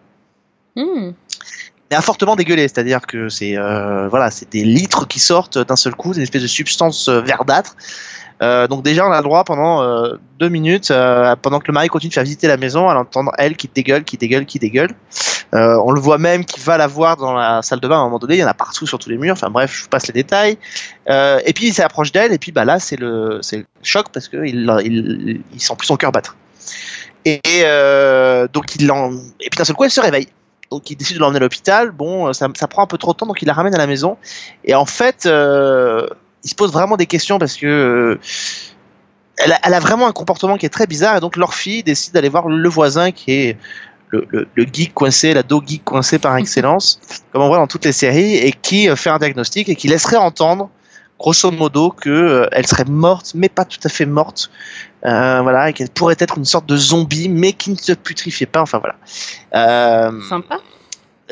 Et à fortement dégueuler, c'est-à-dire que c'est euh, voilà, c'est des litres qui sortent d'un seul coup, c'est une espèce de substance verdâtre. Euh, donc déjà, on a le droit pendant euh, deux minutes, euh, pendant que le mari continue de faire visiter la maison, à l'entendre elle qui dégueule, qui dégueule, qui dégueule. On le voit même qui va la voir dans la salle de bain à un moment donné. Il y en a partout sur tous les murs. Enfin bref, je vous passe les détails. Et puis il s'approche d'elle, et puis bah là c'est le choc parce que il il, sent plus son cœur battre. Et, donc il et puis d'un seul coup elle se réveille. Donc il décide de l'emmener à l'hôpital. Bon, ça, ça prend un peu trop de temps, donc il la ramène à la maison. Et en fait, il se pose vraiment des questions parce que euh, elle, a, elle a vraiment un comportement qui est très bizarre. Et donc leur fille décide d'aller voir le voisin qui est le, le, le geek coincé, la do geek coincé par excellence, comme on voit dans toutes les séries, et qui euh, fait un diagnostic et qui laisserait entendre grosso modo que euh, elle serait morte, mais pas tout à fait morte, euh, voilà, et qu'elle pourrait être une sorte de zombie, mais qui ne se putrifiait pas. Enfin voilà. Euh, Sympa.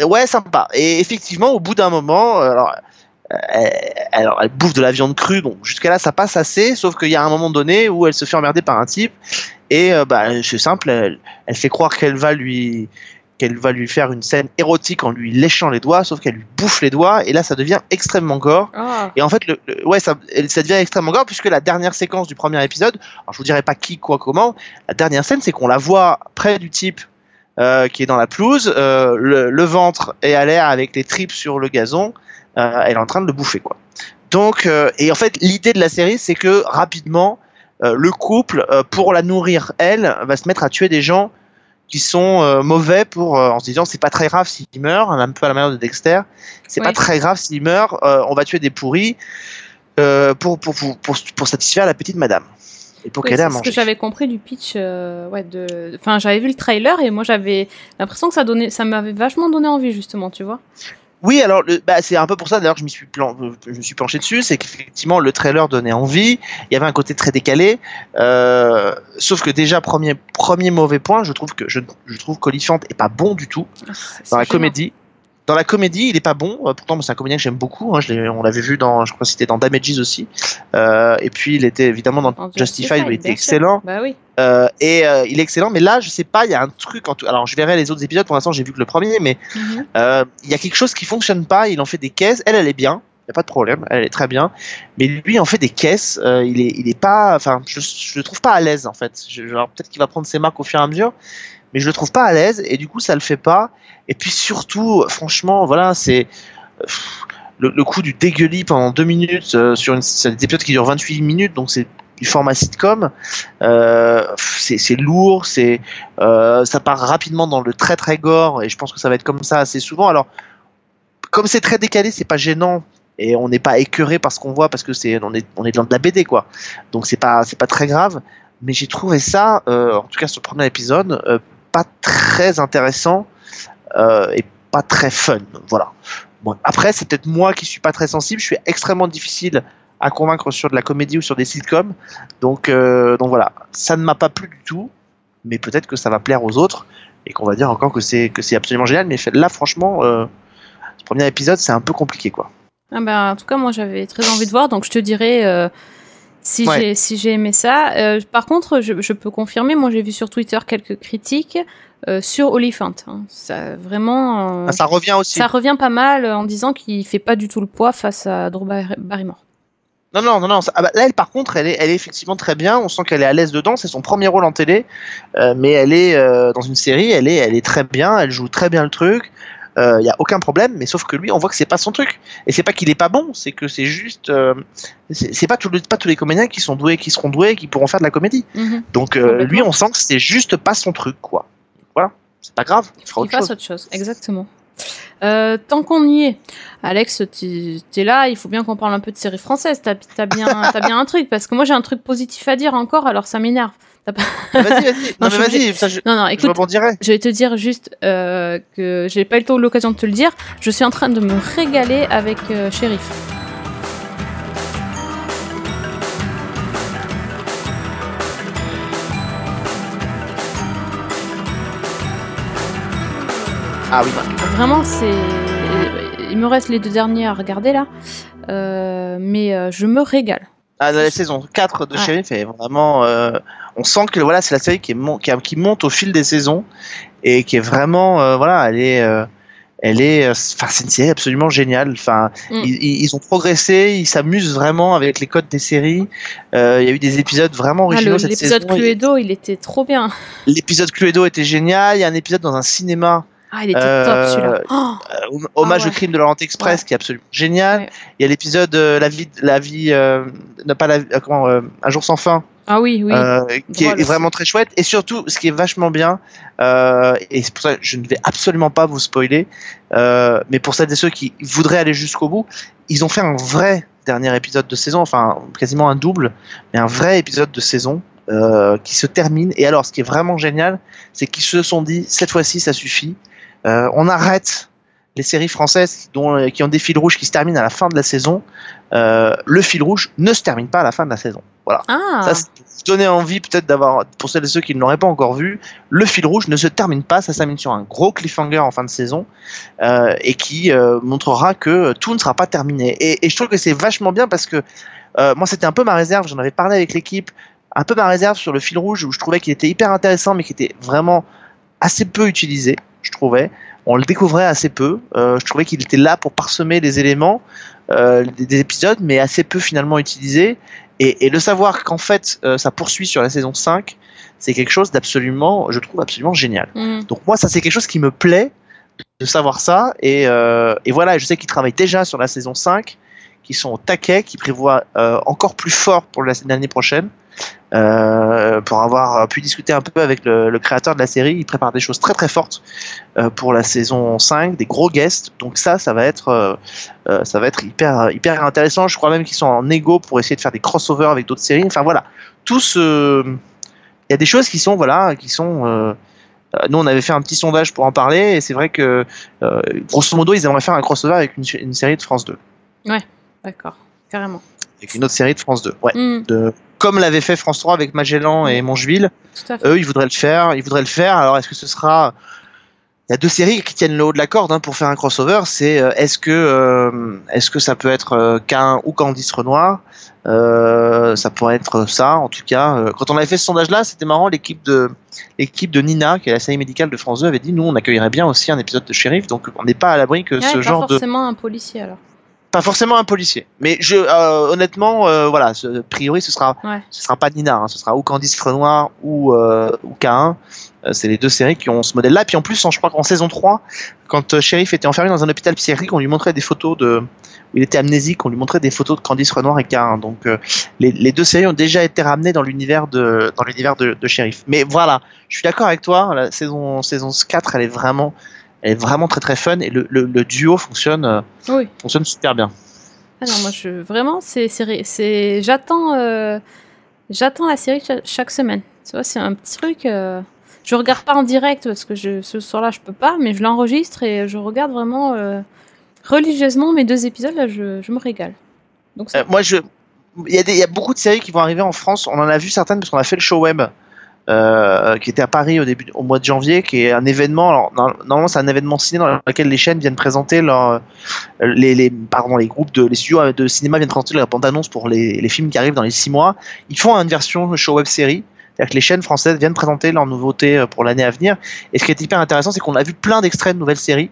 ouais, sympa. Et effectivement, au bout d'un moment, alors, alors, elle bouffe de la viande crue, donc jusqu'à là, ça passe assez, sauf qu'il y a un moment donné où elle se fait emmerder par un type, et euh, bah, c'est simple, elle, elle fait croire qu'elle va lui qu'elle va lui faire une scène érotique en lui léchant les doigts, sauf qu'elle lui bouffe les doigts, et là, ça devient extrêmement gore. Ah. Et en fait, le, le- ouais, ça, ça devient extrêmement gore puisque la dernière séquence du premier épisode, alors je vous dirai pas qui, quoi, comment, la dernière scène, c'est qu'on la voit près du type euh, qui est dans la pelouse, euh, le, le ventre est à l'air avec les tripes sur le gazon, euh, elle est en train de le bouffer, quoi. Donc, euh, et en fait, l'idée de la série, c'est que rapidement, euh, le couple, euh, pour la nourrir, elle, va se mettre à tuer des gens qui sont euh, mauvais pour euh, en se disant c'est pas très grave s'il meurt un peu à la manière de Dexter c'est pas très grave s'il meurt euh, on va tuer des pourris euh, pour, pour, pour, pour, pour satisfaire la petite madame et pour Oui, qu'elle ait à ce que j'avais compris du pitch. euh, ouais, de. Enfin, j'avais vu le trailer et moi j'avais l'impression que ça donnait, ça m'avait vachement donné envie justement, tu vois. Oui, alors bah, c'est un peu pour ça d'ailleurs que je m'y suis plan, euh, je me suis penché dessus, c'est qu'effectivement le trailer donnait envie, il y avait un côté très décalé, euh, sauf que déjà premier premier mauvais point, je trouve que je, je trouve qu'Oliphant est pas bon du tout Ah, dans la comédie. Dans la comédie, il est pas bon. Euh, pourtant, c'est un comédien que j'aime beaucoup. Hein. Je on l'avait vu dans, je crois, que c'était dans Damages aussi. Euh, et puis, il était évidemment dans En Justified, où il était excellent. Bah oui. Euh, et euh, il est excellent. Mais là, je sais pas, il y a un truc. En tout... Alors, je verrai les autres épisodes. Pour l'instant, j'ai vu que le premier, mais Mhm. il y a quelque chose qui fonctionne pas. Il en fait des caisses. Elle, elle est bien. Il y a pas de problème. Elle est très bien. Mais lui, en fait des caisses. Il est, il est pas. Enfin, je, je le trouve pas à l'aise en fait. Je, peut-être qu'il va prendre ses marques au fur et à mesure. Mais je le trouve pas à l'aise. Et du coup, ça le fait pas. Et puis surtout, franchement, voilà, c'est le, coup du dégueulis pendant deux minutes euh, sur une, c'est des épisodes qui durent 28 minutes, donc c'est du format sitcom. Euh, c'est lourd, c'est euh, ça part rapidement dans le très très gore, et je pense que ça va être comme ça assez souvent. Alors, comme c'est très décalé, c'est pas gênant. Et on n'est pas écœuré par ce qu'on voit parce que c'est on est on est dans de la BD quoi. Donc c'est pas c'est pas très grave. Mais j'ai trouvé ça, en tout cas sur le premier épisode, pas très intéressant euh, et pas très fun. Voilà. Bon, après, c'est peut-être moi qui suis pas très sensible. Je suis extrêmement difficile à convaincre sur de la comédie ou sur des sitcoms. Donc, euh, donc voilà, ça ne m'a pas plu du tout. Mais peut-être que ça va plaire aux autres et qu'on va dire encore que c'est que c'est absolument génial. Mais là, franchement, euh, ce premier épisode, c'est un peu compliqué, quoi. Ah bah, en tout cas, moi j'avais très envie de voir, donc je te dirais si Ouais. j'ai si j'ai aimé ça. Euh, par contre, je, je peux confirmer, moi j'ai vu sur Twitter quelques critiques euh, sur Oliphant. hein. Ça vraiment, euh, Ah, ça revient aussi. ça revient pas mal en disant qu'il fait pas du tout le poids face à Drew Bar- Barrymore. Non, non, non, non. ah bah, là, elle, par contre, elle est, elle est effectivement très bien. On sent qu'elle est à l'aise dedans. C'est son premier rôle en télé, mais elle est dans une série. Elle est, elle est très bien. Elle joue très bien le truc. Il y a aucun problème. Mais sauf que lui, on voit que c'est pas son truc. Et c'est pas qu'il est pas bon. C'est que c'est juste. euh, c'est pas, tout pas tous les comédiens qui sont doués, qui seront doués, qui pourront faire de la comédie. Mhm. Donc euh, lui, on sent que c'est juste pas son truc, quoi. Voilà. C'est pas grave. Il fera Il autre fasse chose. autre chose, exactement. Euh, tant qu'on y est, Alex, tu es là, il faut bien qu'on parle un peu de séries françaises. T'as as bien, t'as bien un truc, parce que moi j'ai un truc positif à dire encore, alors ça m'énerve. Pas- Vas-y, vas-y. Non, Non, je mais suis vas-y. obligée- ça, je, Non, non, je écoute, je vais te dire juste euh, que j'ai pas eu le temps- l'occasion de te le dire. Je suis en train de me régaler avec euh, Shérif. Ah oui. Vraiment, c'est. Il me reste les deux derniers à regarder là, Euh, mais euh, je me régale. Ah, la saison 4 de Ouais. Sheriff est vraiment. euh, on sent que voilà, c'est la série qui, est mon- qui, a- qui monte au fil des saisons et qui est vraiment. euh, voilà, elle est. euh, elle est. Enfin, c'est une série absolument géniale. Enfin, Mm. ils, ont progressé, ils s'amusent vraiment avec les codes des séries. Il y a eu des épisodes vraiment Ah, originaux cette L'épisode. Cluedo, il était trop bien. L'épisode Cluedo était génial. Il y a un épisode dans un cinéma. Ah, il était Euh, top celui-là. Oh, euh, hommage Ah ouais. au crime de l'Orient Express Ouais. qui est absolument génial. Ouais. Il y a l'épisode euh, la vie, la vie, euh, n'a pas la, euh, comment, euh, un jour sans fin. ah oui, oui. euh, qui Drôle est vraiment très chouette. Et surtout, ce qui est vachement bien, euh, et c'est pour ça que je ne vais absolument pas vous spoiler, euh, mais pour celles et ceux qui voudraient aller jusqu'au bout, ils ont fait un vrai dernier épisode de saison, enfin quasiment un double, mais un vrai épisode de saison euh, qui se termine. Et alors, ce qui est vraiment génial, c'est qu'ils se sont dit, cette fois-ci, ça suffit. Euh, on arrête les séries françaises dont, qui ont des fils rouges qui se terminent à la fin de la saison. Euh, le fil rouge ne se termine pas à la fin de la saison. Voilà. Ah. Ça, vous donner envie peut-être d'avoir, pour celles et ceux qui ne l'auraient pas encore vu, le fil rouge ne se termine pas, ça s'amène sur un gros cliffhanger en fin de saison euh, et qui euh, montrera que tout ne sera pas terminé. Et, et je trouve que c'est vachement bien parce que euh, moi c'était un peu ma réserve, j'en avais parlé avec l'équipe, un peu ma réserve sur le fil rouge où je trouvais qu'il était hyper intéressant mais qui était vraiment assez peu utilisé, je trouvais. On le découvrait assez peu. Euh, je trouvais qu'il était là pour parsemer les éléments euh, des, des épisodes, mais assez peu finalement utilisé. Et, et le savoir qu'en fait euh, ça poursuit sur la saison 5, c'est quelque chose d'absolument, je trouve absolument génial. Mm. Donc moi ça c'est quelque chose qui me plaît de savoir ça. Et, et voilà, je sais qu'ils travaillent déjà sur la saison 5, qui sont au taquet, qui prévoient encore plus fort pour la- l'année prochaine. Euh, pour avoir pu discuter un peu avec le, le créateur de la série, il prépare des choses très très fortes euh, pour la saison 5, des gros guests. Donc ça, ça va être, euh, ça va être hyper hyper intéressant. Je crois même qu'ils sont en égo pour essayer de faire des crossovers avec d'autres séries. Enfin voilà, tout ce, il y a des choses qui sont voilà, qui sont euh, nous, on avait fait un petit sondage pour en parler, et c'est vrai que, euh, grosso modo, ils aimeraient faire un crossover avec une, une série de France 2, Ouais, d'accord, carrément. avec une autre série de France 2. Ouais. Mm, De, comme l'avait fait France 3 avec Magellan et Mongeville, eux, ils voudraient le faire. Ils voudraient le faire. Alors, est-ce que ce sera Il y a deux séries qui tiennent le haut de la corde hein, pour faire un crossover. C'est euh, est-ce que euh, est-ce que ça peut être euh, Cain ou Candice Renoir? Euh, Ça pourrait être ça, en tout cas. Quand on avait fait ce sondage-là, c'était marrant. L'équipe de l'équipe de Nina, qui est la série médicale de France 2, avait dit nous, on accueillerait bien aussi un épisode de shérif. Donc, on n'est pas à l'abri que Ouais, ce pas genre de forcément un policier alors. Pas forcément un policier. Mais je, euh, honnêtement, euh, voilà, ce, a priori, ce sera, Ouais. ce sera pas Nina, hein, ce sera ou Candice Renoir ou, euh, ou K1. Euh, c'est les deux séries qui ont ce modèle-là. Puis en plus, en- je crois qu'en saison 3, quand euh, Sheriff était enfermé dans un hôpital psychiatrique, on lui montrait des photos de, où il était amnésique, on lui montrait des photos de Candice Renoir et K1. Donc euh, les, les deux séries ont déjà été ramenées dans l'univers de, dans l'univers de, de Sheriff. Mais voilà, je suis d'accord avec toi. La saison, saison 4, elle est vraiment, elle est vraiment très très fun et le, le, le duo fonctionne, euh, Oui. fonctionne super bien. Ah non, moi je vraiment c'est c'est c'est j'attends euh, j'attends la série cha- chaque semaine. Tu vois, c'est un petit truc. euh, je regarde pas en direct parce que je, ce soir-là je peux pas, mais je l'enregistre et je regarde vraiment euh, religieusement mes deux épisodes. Là, je, je me régale. Donc moi, je, il y, a des- il y a beaucoup de séries qui vont arriver en France. On en a vu certaines parce qu'on a fait le show web. Euh, qui était à Paris au début, au mois de janvier, qui est un événement. Normalement, c'est un événement ciné dans lequel les chaînes viennent présenter leur, les, les, pardon, les groupes de, les studios de cinéma viennent présenter leur bande-annonce pour les, films qui arrivent dans les six mois. Ils font une version show web série. C'est-à-dire que les chaînes françaises viennent présenter leurs nouveautés euh, pour l'année à venir. Et ce qui est hyper intéressant, c'est qu'on a vu plein d'extraits de nouvelles séries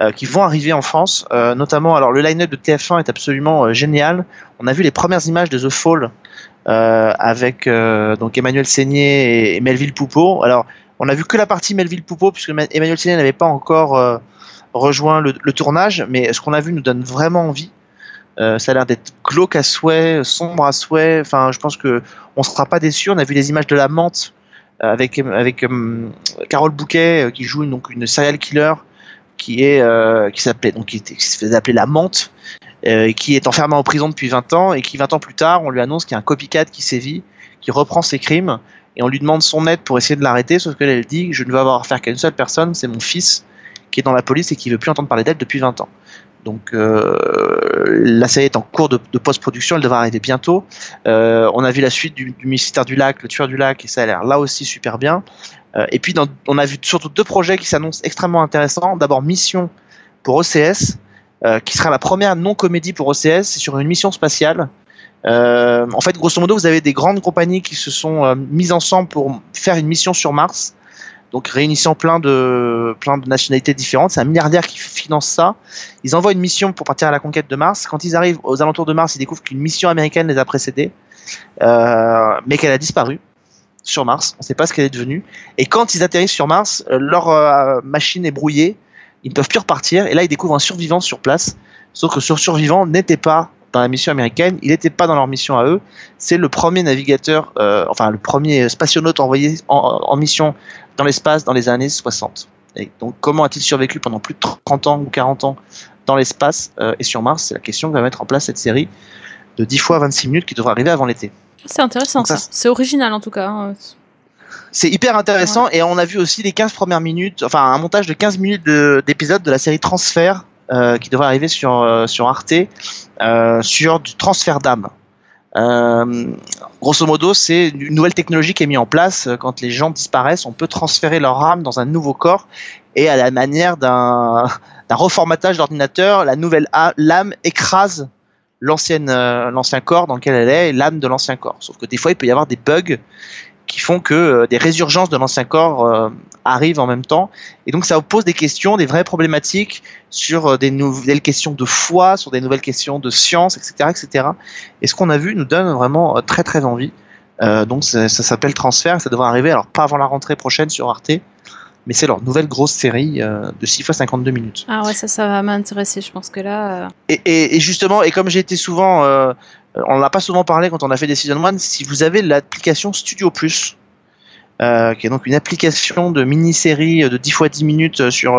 euh, qui vont arriver en France. Euh, notamment, alors le line-up de TF1 est absolument euh, génial. On a vu les premières images de The Fall euh, avec euh, donc Emmanuel Seigné et, Melville Poupeau. Alors, on a vu que la partie Melville Poupeau puisque Ma- Emmanuel Seigné n'avait pas encore euh, rejoint le, tournage, mais ce qu'on a vu nous donne vraiment envie. Euh, ça a l'air d'être glauque à souhait, sombre à souhait. Enfin, je pense que on sera pas déçu. On a vu les images de la menthe euh, avec avec euh, Carole Bouquet euh, qui joue donc une serial killer qui euh, qui s'appelait donc qui se faisait appeler la menthe euh, qui est enfermée en prison depuis 20 ans et qui 20 ans plus tard on lui annonce qu'il y a un copycat qui sévit qui reprend ses crimes et on lui demande son aide pour essayer de l'arrêter sauf qu'elle elle dit je ne veux avoir affaire qu'à une seule personne c'est mon fils qui est dans la police et qui veut plus entendre parler d'elle depuis 20 ans donc euh, la série est en cours de, post-production, elle devrait arriver bientôt. Euh, on a vu la suite du, du mystère du lac, le tueur du lac, et ça a l'air là aussi super bien. Euh, et puis on a vu surtout deux projets qui s'annoncent extrêmement intéressants. D'abord Mission pour OCS, euh, qui sera la première non-comédie pour OCS, sur une mission spatiale. Euh, en fait, grosso modo, vous avez des grandes compagnies qui se sont euh, mises ensemble pour faire une mission sur Mars, donc réunissant plein de plein de nationalités différentes. C'est un milliardaire qui finance ça. Ils envoient une mission pour partir à la conquête de Mars. Quand ils arrivent aux alentours de Mars, ils découvrent qu'une mission américaine les a précédés, euh, mais qu'elle a disparu sur Mars. On ne sait pas ce qu'elle est devenue. Et quand ils atterrissent sur Mars, euh, leur euh, machine est brouillée. Ils ne peuvent plus repartir. Et là, ils découvrent un survivant sur place. Sauf que ce survivant n'était pas dans la mission américaine. Il n'était pas dans leur mission à eux. C'est le premier navigateur, euh, enfin le premier spationaute envoyé en, en mission dans l'espace dans les années 60. Et donc, comment a-t-il survécu pendant plus de 30 ans ou 40 ans dans l'espace euh, et sur Mars? C'est la question que va mettre en place cette série de 10 fois 26 minutes qui devrait arriver avant l'été. C'est intéressant Donc ça, ça. C'est original en tout cas. C'est hyper intéressant et on a vu aussi les 15 premières minutes, enfin un montage de 15 minutes de- d'épisodes de, la série Transfert euh, qui devrait arriver sur, euh, sur Arte euh, sur du transfert d'âme. Euh, grosso modo, c'est une nouvelle technologie qui est mise en place. Quand les gens disparaissent, on peut transférer leur âme dans un nouveau corps et à la manière d'un reformatage d'ordinateur, la nouvelle lame écrase l'ancienne euh, l'ancien corps dans lequel elle est et l'âme de l'ancien corps. Sauf que des fois, il peut y avoir des bugs qui font que euh, des résurgences de l'ancien corps euh, arrivent en même temps. Et donc ça pose des questions, des vraies problématiques sur des nouvelles questions de foi, sur des nouvelles questions de science, etc. etc. Et ce qu'on a vu nous donne vraiment très très envie. donc ça, ça s'appelle Transfert, ça devrait arriver, alors pas avant la rentrée prochaine sur Arte, mais c'est leur nouvelle grosse série euh, de 6 fois 52 minutes. Ah ouais, ça, ça va m'intéresser, je pense que là... Euh, et, et, justement, et comme j'ai été souvent... Euh, on n'a pas souvent parlé quand on a fait Season 1, si vous avez l'application Studio Plus, euh, qui est donc une application de mini-série de 10 fois 10 minutes sur,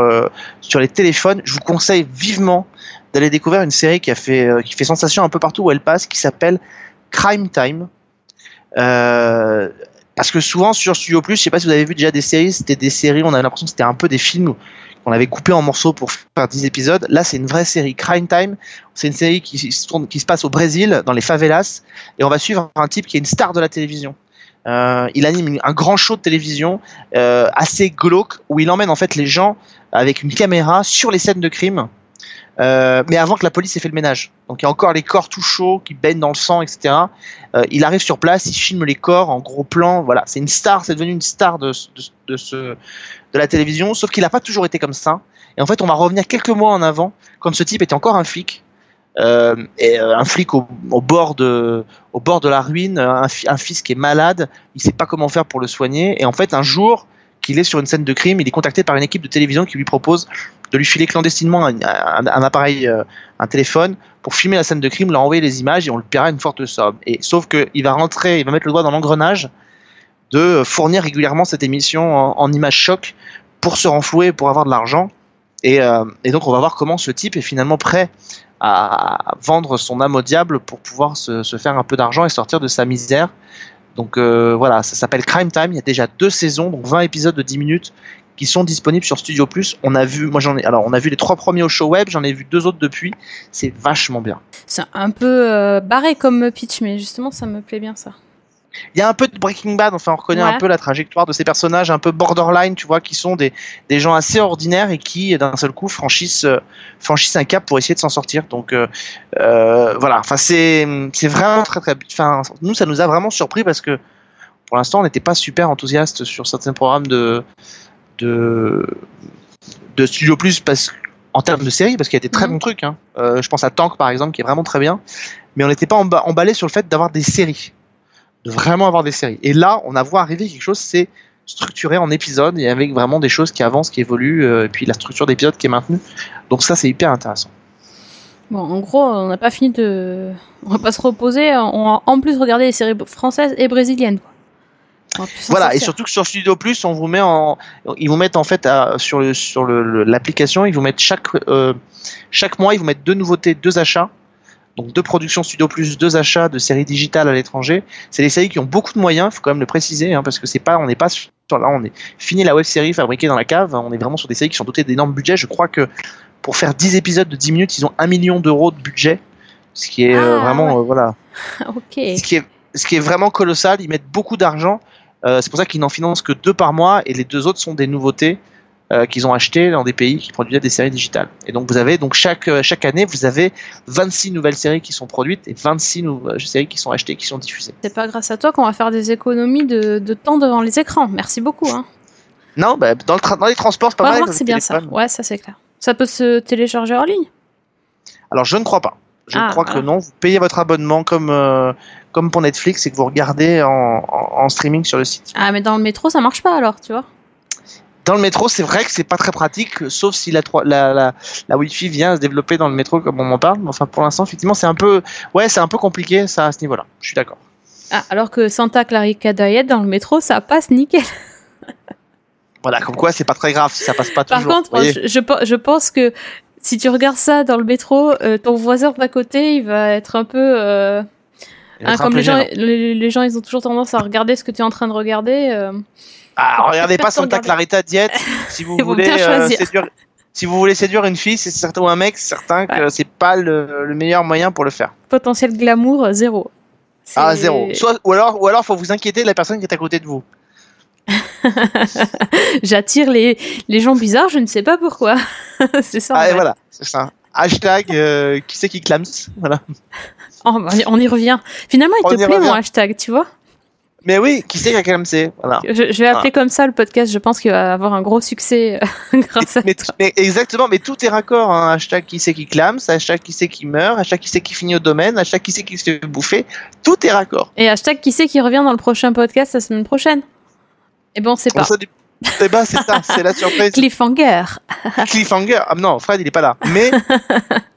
sur les téléphones, je vous conseille vivement d'aller découvrir une série qui, a fait, qui fait sensation un peu partout où elle passe, qui s'appelle Crime Time. Euh, parce que souvent sur Studio Plus, je sais pas si vous avez vu déjà des séries, c'était des séries, on avait l'impression que c'était un peu des films qu'on avait coupé en morceaux pour faire 10 épisodes. Là, c'est une vraie série. Crime Time, c'est une série qui, se passe au Brésil, dans les favelas, et on va suivre un type qui est une star de la télévision. Euh, il anime un grand show de télévision euh, assez glauque où il emmène en fait les gens avec une caméra sur les scènes de crime euh, mais avant que la police ait fait le ménage. Donc il y a encore les corps tout chauds qui baignent dans le sang, etc. Il arrive sur place, il filme les corps en gros plan. Voilà, c'est une star, c'est devenu une star de, ce, de la télévision. Sauf qu'il n'a pas toujours été comme ça. Et en fait, on va revenir quelques mois en avant, quand ce type était encore un flic. Euh, euh, un flic au, bord de au bord de la ruine, un, un, fils qui est malade, il sait pas comment faire pour le soigner. Et en fait, un jour, qu'il est sur une scène de crime, il est contacté par une équipe de télévision qui lui propose de lui filer clandestinement un, appareil, euh, un téléphone, pour filmer la scène de crime, leur envoyer les images et on le paiera une forte somme. Et sauf qu'il va rentrer, il va mettre le doigt dans l'engrenage de fournir régulièrement cette émission en, images choc pour se renflouer, pour avoir de l'argent. Et, euh, donc on va voir comment ce type est finalement prêt à vendre son âme au diable pour pouvoir se, se faire un peu d'argent et sortir de sa misère. Donc euh, voilà, ça s'appelle Crime Time. Il y a déjà deux saisons, donc 20 épisodes de 10 minutes qui sont disponibles sur Studio Plus. On a vu, moi j'en ai, alors on a vu les trois premiers au show web, j'en ai vu deux autres depuis. C'est vachement bien. C'est un peu euh, barré comme pitch, mais justement ça me plaît bien ça. Il y a un peu de Breaking Bad, enfin on reconnaît un peu la trajectoire de ces personnages un peu borderline, tu vois, qui sont des, des gens assez ordinaires et qui d'un seul coup franchissent, euh, franchissent un cap pour essayer de s'en sortir. Donc euh, euh, voilà, enfin c'est c'est vraiment très très, enfin nous ça nous a vraiment surpris parce que pour l'instant on n'était pas super enthousiaste sur certains programmes de de de Studio Plus parce en termes de série parce qu'il y a des très mhm. bons trucs. Hein. Euh, je pense à Tank par exemple qui est vraiment très bien, mais on n'était pas emballé sur le fait d'avoir des séries de vraiment avoir des séries. Et là, on a vu arriver quelque chose, c'est structuré en épisodes et avec vraiment des choses qui avancent, qui évoluent, euh, et puis la structure d'épisode qui est maintenue. Donc ça, c'est hyper intéressant. Bon, en gros, on n'a pas fini de, on va pas se reposer. On va en plus regarder les séries françaises et brésiliennes. Voilà, et surtout que sur Studio Plus, on vous met en, ils vous mettent en fait sur le, sur l'application, ils vous mettent chaque euh, chaque mois, ils vous mettent deux nouveautés, deux achats donc deux productions Studio Plus, deux achats de séries digitales à l'étranger. C'est des séries qui ont beaucoup de moyens, il faut quand même le préciser, hein, parce que c'est pas, on n'est pas sur là, on est fini la web série fabriquée dans la cave. On est vraiment sur des séries qui sont dotées d'énormes budgets. Je crois que pour faire 10 épisodes de 10 minutes, ils ont un million d'euros de budget, ce qui est euh, ah, vraiment euh, voilà. ok. Ce qui est ce qui est vraiment colossal. Ils mettent beaucoup d'argent. Euh, c'est pour ça qu'ils n'en financent que deux par mois et les deux autres sont des nouveautés. Euh, qu'ils ont acheté dans des pays qui produisaient des séries digitales. Et donc vous avez donc chaque euh, chaque année vous avez 26 nouvelles séries qui sont produites et 26 nouvelles séries qui sont achetées, qui sont diffusées. C'est pas grâce à toi qu'on va faire des économies de, de, temps devant les écrans. Merci beaucoup. Hein. Non, bah, dans, le dans les transports, c'est pas mal. c'est bien ça. Ouais, ça c'est clair. Ça peut se télécharger en ligne? Alors je ne crois pas. Je ah, crois que non. Vous payez votre abonnement comme euh, comme pour Netflix et que vous regardez en, en, en streaming sur le site. Ah mais dans le métro ça marche pas alors, tu vois. Dans le métro, c'est vrai que c'est pas très pratique, sauf si la, la, la, la Wi-Fi vient se développer dans le métro comme on m'en parle. Enfin, pour l'instant, effectivement, c'est un peu, ouais, c'est un peu compliqué ça à ce niveau-là. Je suis d'accord. Ah, alors que Santa Clarita Diet dans le métro, ça passe nickel. voilà, comme quoi, c'est pas très grave si ça passe pas toujours. Par contre, je, je, pense que si tu regardes ça dans le métro, euh, ton voisin d'à côté, il va être un peu. Euh... Hein, comme les gens, les, gens, ils ont toujours tendance à regarder ce que tu es en train de regarder. Euh... Ah, regardez pas Santa Clarita Diet si vous voulez euh, séduire, si vous voulez séduire une fille, c'est certain ou un mec, c'est certain que c'est pas le, meilleur moyen pour le faire. Potentiel glamour zéro. C'est- Ah, zéro. Soit, ou alors, ou alors, faut vous inquiéter de la personne qui est à côté de vous. J'attire les, les gens bizarres, je ne sais pas pourquoi. c'est ça. Ah, et voilà, c'est ça. Hashtag, euh, qui c'est qui clame Voilà. Oh, bah, on y revient. Finalement, il On te plaît mon hashtag, tu vois? Mais oui, qui c'est qui a clamsé Voilà. je, je vais appeler comme ça le podcast. Je pense qu'il va avoir un gros succès euh, grâce à Mais, mais exactement, mais tout est raccord. Hein. Hashtag qui c'est qui clame, hashtag qui c'est qui meurt, hashtag qui c'est qui finit au domaine, hashtag qui c'est qui se fait bouffer. Tout est raccord. Et hashtag qui c'est qui revient dans le prochain podcast la semaine prochaine Et bon, c'est Bon, pas. ça, du- Eh ben, c'est ça, c'est la surprise. Cliffhanger. Cliffhanger. Ah non, Fred, il est pas là. Mais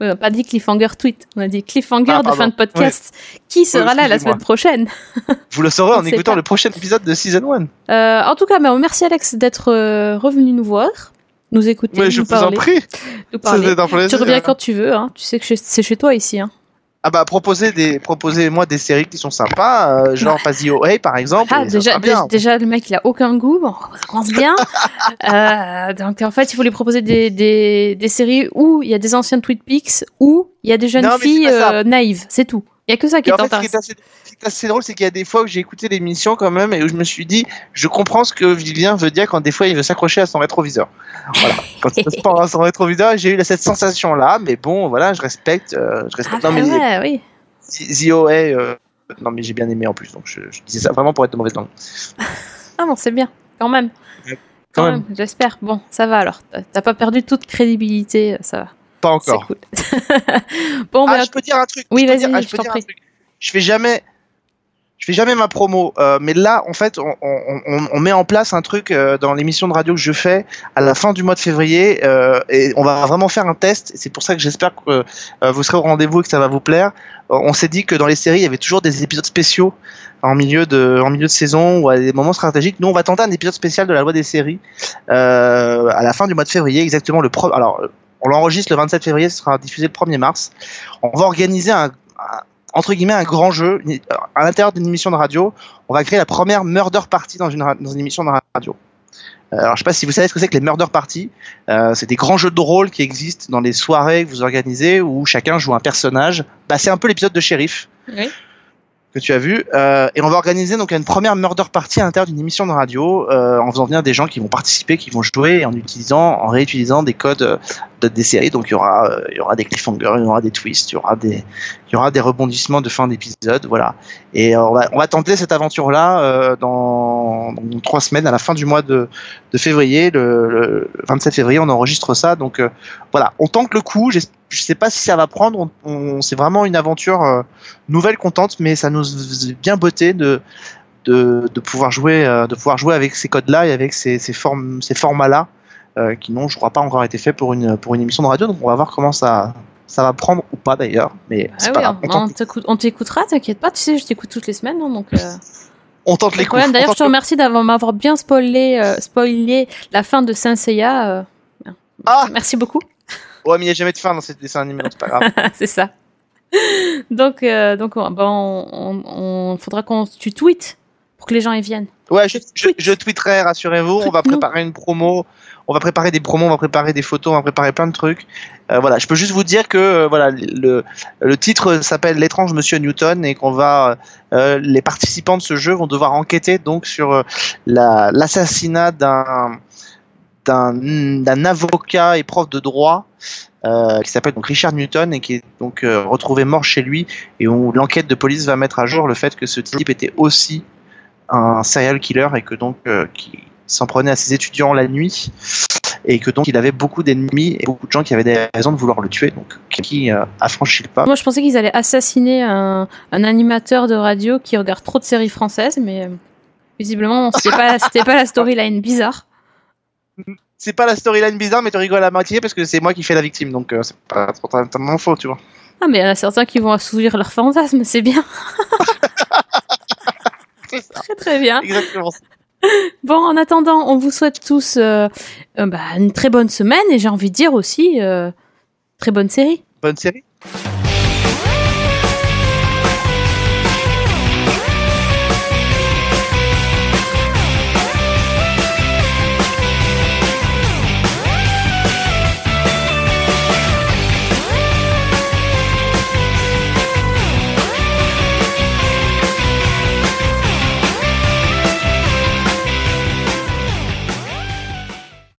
On n'a pas dit cliffhanger tweet, on a dit cliffhanger Ah, de fin de podcast. Qui sera là la semaine prochaine? Vous le saurez en écoutant pas. le prochain épisode de Season 1. Euh, En tout cas, bah, merci Alex d'être euh, revenu nous voir, nous écouter, Mais je nous vous en prie. nous parler. C'était un plaisir. Tu reviens quand tu veux, hein. tu sais que c'est chez toi ici. Hein. Ah bah proposez des proposez-moi des séries qui sont sympas, euh, genre Fazio OA par exemple. Ah, déjà, sera bien. dé- déjà, le mec, il a aucun goût. Bon, ça commence bien. Euh, donc, en fait, il faut lui proposer des, des, des séries où il y a des anciens Twin Peaks, où il y a des jeunes Non, filles pas euh, naïves. C'est tout. Il y a que ça qui est ce qui est assez, ce qui est assez drôle, c'est qu'il y a des fois où j'ai écouté l'émission quand même et où je me suis dit, je comprends ce que Vivien veut dire quand des fois il veut s'accrocher à son rétroviseur. Voilà. Quand il se prend à son rétroviseur, j'ai eu cette sensation-là, mais bon, voilà, je respecte. euh, je Ah, respecte. bah non, mais ouais, oui. The The OA, euh, non, mais j'ai bien aimé en plus, donc je, je disais ça vraiment pour être de mauvaise langue. Ah bon, c'est bien, quand même. Quand même. J'espère. Bon, ça va alors. T'as pas perdu toute crédibilité, ça va. Pas encore. cool. bon, ah, bah, je peux dire un truc. Oui, je vas-y, dire- ah, je peux t'en dire un prie. truc. Je fais jamais, je fais jamais ma promo, euh, mais là, en fait, on, on- on- on met en place un truc euh, dans l'émission de radio que je fais à la fin du mois de février, euh, et on va vraiment faire un test. C'est pour ça que j'espère que vous serez au rendez-vous et que ça va vous plaire. On s'est dit que dans les séries, il y avait toujours des épisodes spéciaux en milieu de, en milieu de saison ou à des moments stratégiques. Nous, on va tenter un épisode spécial de la loi des séries à la fin du mois de février, exactement le pro. Alors, on l'enregistre le 27 février, ce sera diffusé le 1er mars. On va organiser un, entre guillemets un grand jeu à l'intérieur d'une émission de radio. On va créer la première murder party dans une, dans une émission de radio. Euh, Alors, je sais pas si vous savez ce que c'est que les murder parties. Euh, c'est des grands jeux de rôle qui existent dans les soirées que vous organisez où chacun joue un personnage. Bah, c'est un peu l'épisode de shérif Oui. Que tu as vu. Euh, et on va organiser donc une première murder party à l'intérieur d'une émission de radio euh, en faisant venir des gens qui vont participer, qui vont jouer en utilisant, en réutilisant des codes euh, de, des séries. Donc il y aura, euh, il y aura des cliffhangers, il y aura des twists, il y aura des, il y aura des rebondissements de fin d'épisode, voilà. Et euh, on va, on va tenter cette aventure-là euh, dans, dans trois semaines, à la fin du mois de, de février, le, le 27 février, on enregistre ça. Donc voilà, on tente le coup. j'es- Je sais pas si ça va prendre. On, on- c'est vraiment une aventure euh, nouvelle, contente, mais ça nous faisait bien beauté de de, de pouvoir jouer, euh, de pouvoir jouer avec ces codes-là et avec ces, ces formes, ces formats-là, euh, qui n'ont, je crois pas, encore été faits pour une pour une émission de radio. Donc on va voir comment ça ça va prendre ou pas d'ailleurs. Mais Ah pas oui, grave. On t'écoutera, t'inquiète pas, tu sais, je t'écoute toutes les semaines, hein, donc. euh, on tente les coups. D'ailleurs, je te remercie d'avoir m'avoir bien spoilé, spoilé la fin de Saint Seiya. Ah Merci beaucoup. Ouais, mais il n'y a jamais de fin dans ces dessins animés, donc c'est pas grave. c'est ça. Donc, euh, donc, on, bon, on, on- faudra qu'on tu tweets pour que les gens y viennent. Ouais, je, je, je tweeterai, rassurez-vous. On va préparer une promo. On va préparer des promos, on va préparer des photos, on va préparer plein de trucs. Euh, voilà, je peux juste vous dire que euh, voilà, le, le titre s'appelle L'étrange Monsieur Newton et qu'on va euh, les participants de ce jeu vont devoir enquêter donc sur la- l'assassinat d'un d'un avocat et prof de droit euh, qui s'appelle Richard Newton et qui est donc euh, retrouvé mort chez lui et où l'enquête de police va mettre à jour le fait que ce type était aussi un serial killer et que donc euh, qui s'en prenait à ses étudiants la nuit et que donc il avait beaucoup d'ennemis et beaucoup de gens qui avaient des raisons de vouloir le tuer donc qui euh, a franchi le pas. Moi, je pensais qu'ils allaient assassiner un, un animateur de radio qui regarde trop de séries françaises, mais visiblement, c'était pas, c'était pas la storyline bizarre. C'est pas la storyline bizarre mais tu rigoles à moitié parce que c'est moi qui fais la victime donc euh, c'est pas totalement faux tu vois. Ah, mais il y en a certains qui vont assouvir leurs fantasmes, c'est bien. très très bien. Exactement. Bon, en attendant, on vous souhaite tous euh, euh, bah, une très bonne semaine et j'ai envie de dire aussi très bonne série. Bonne série.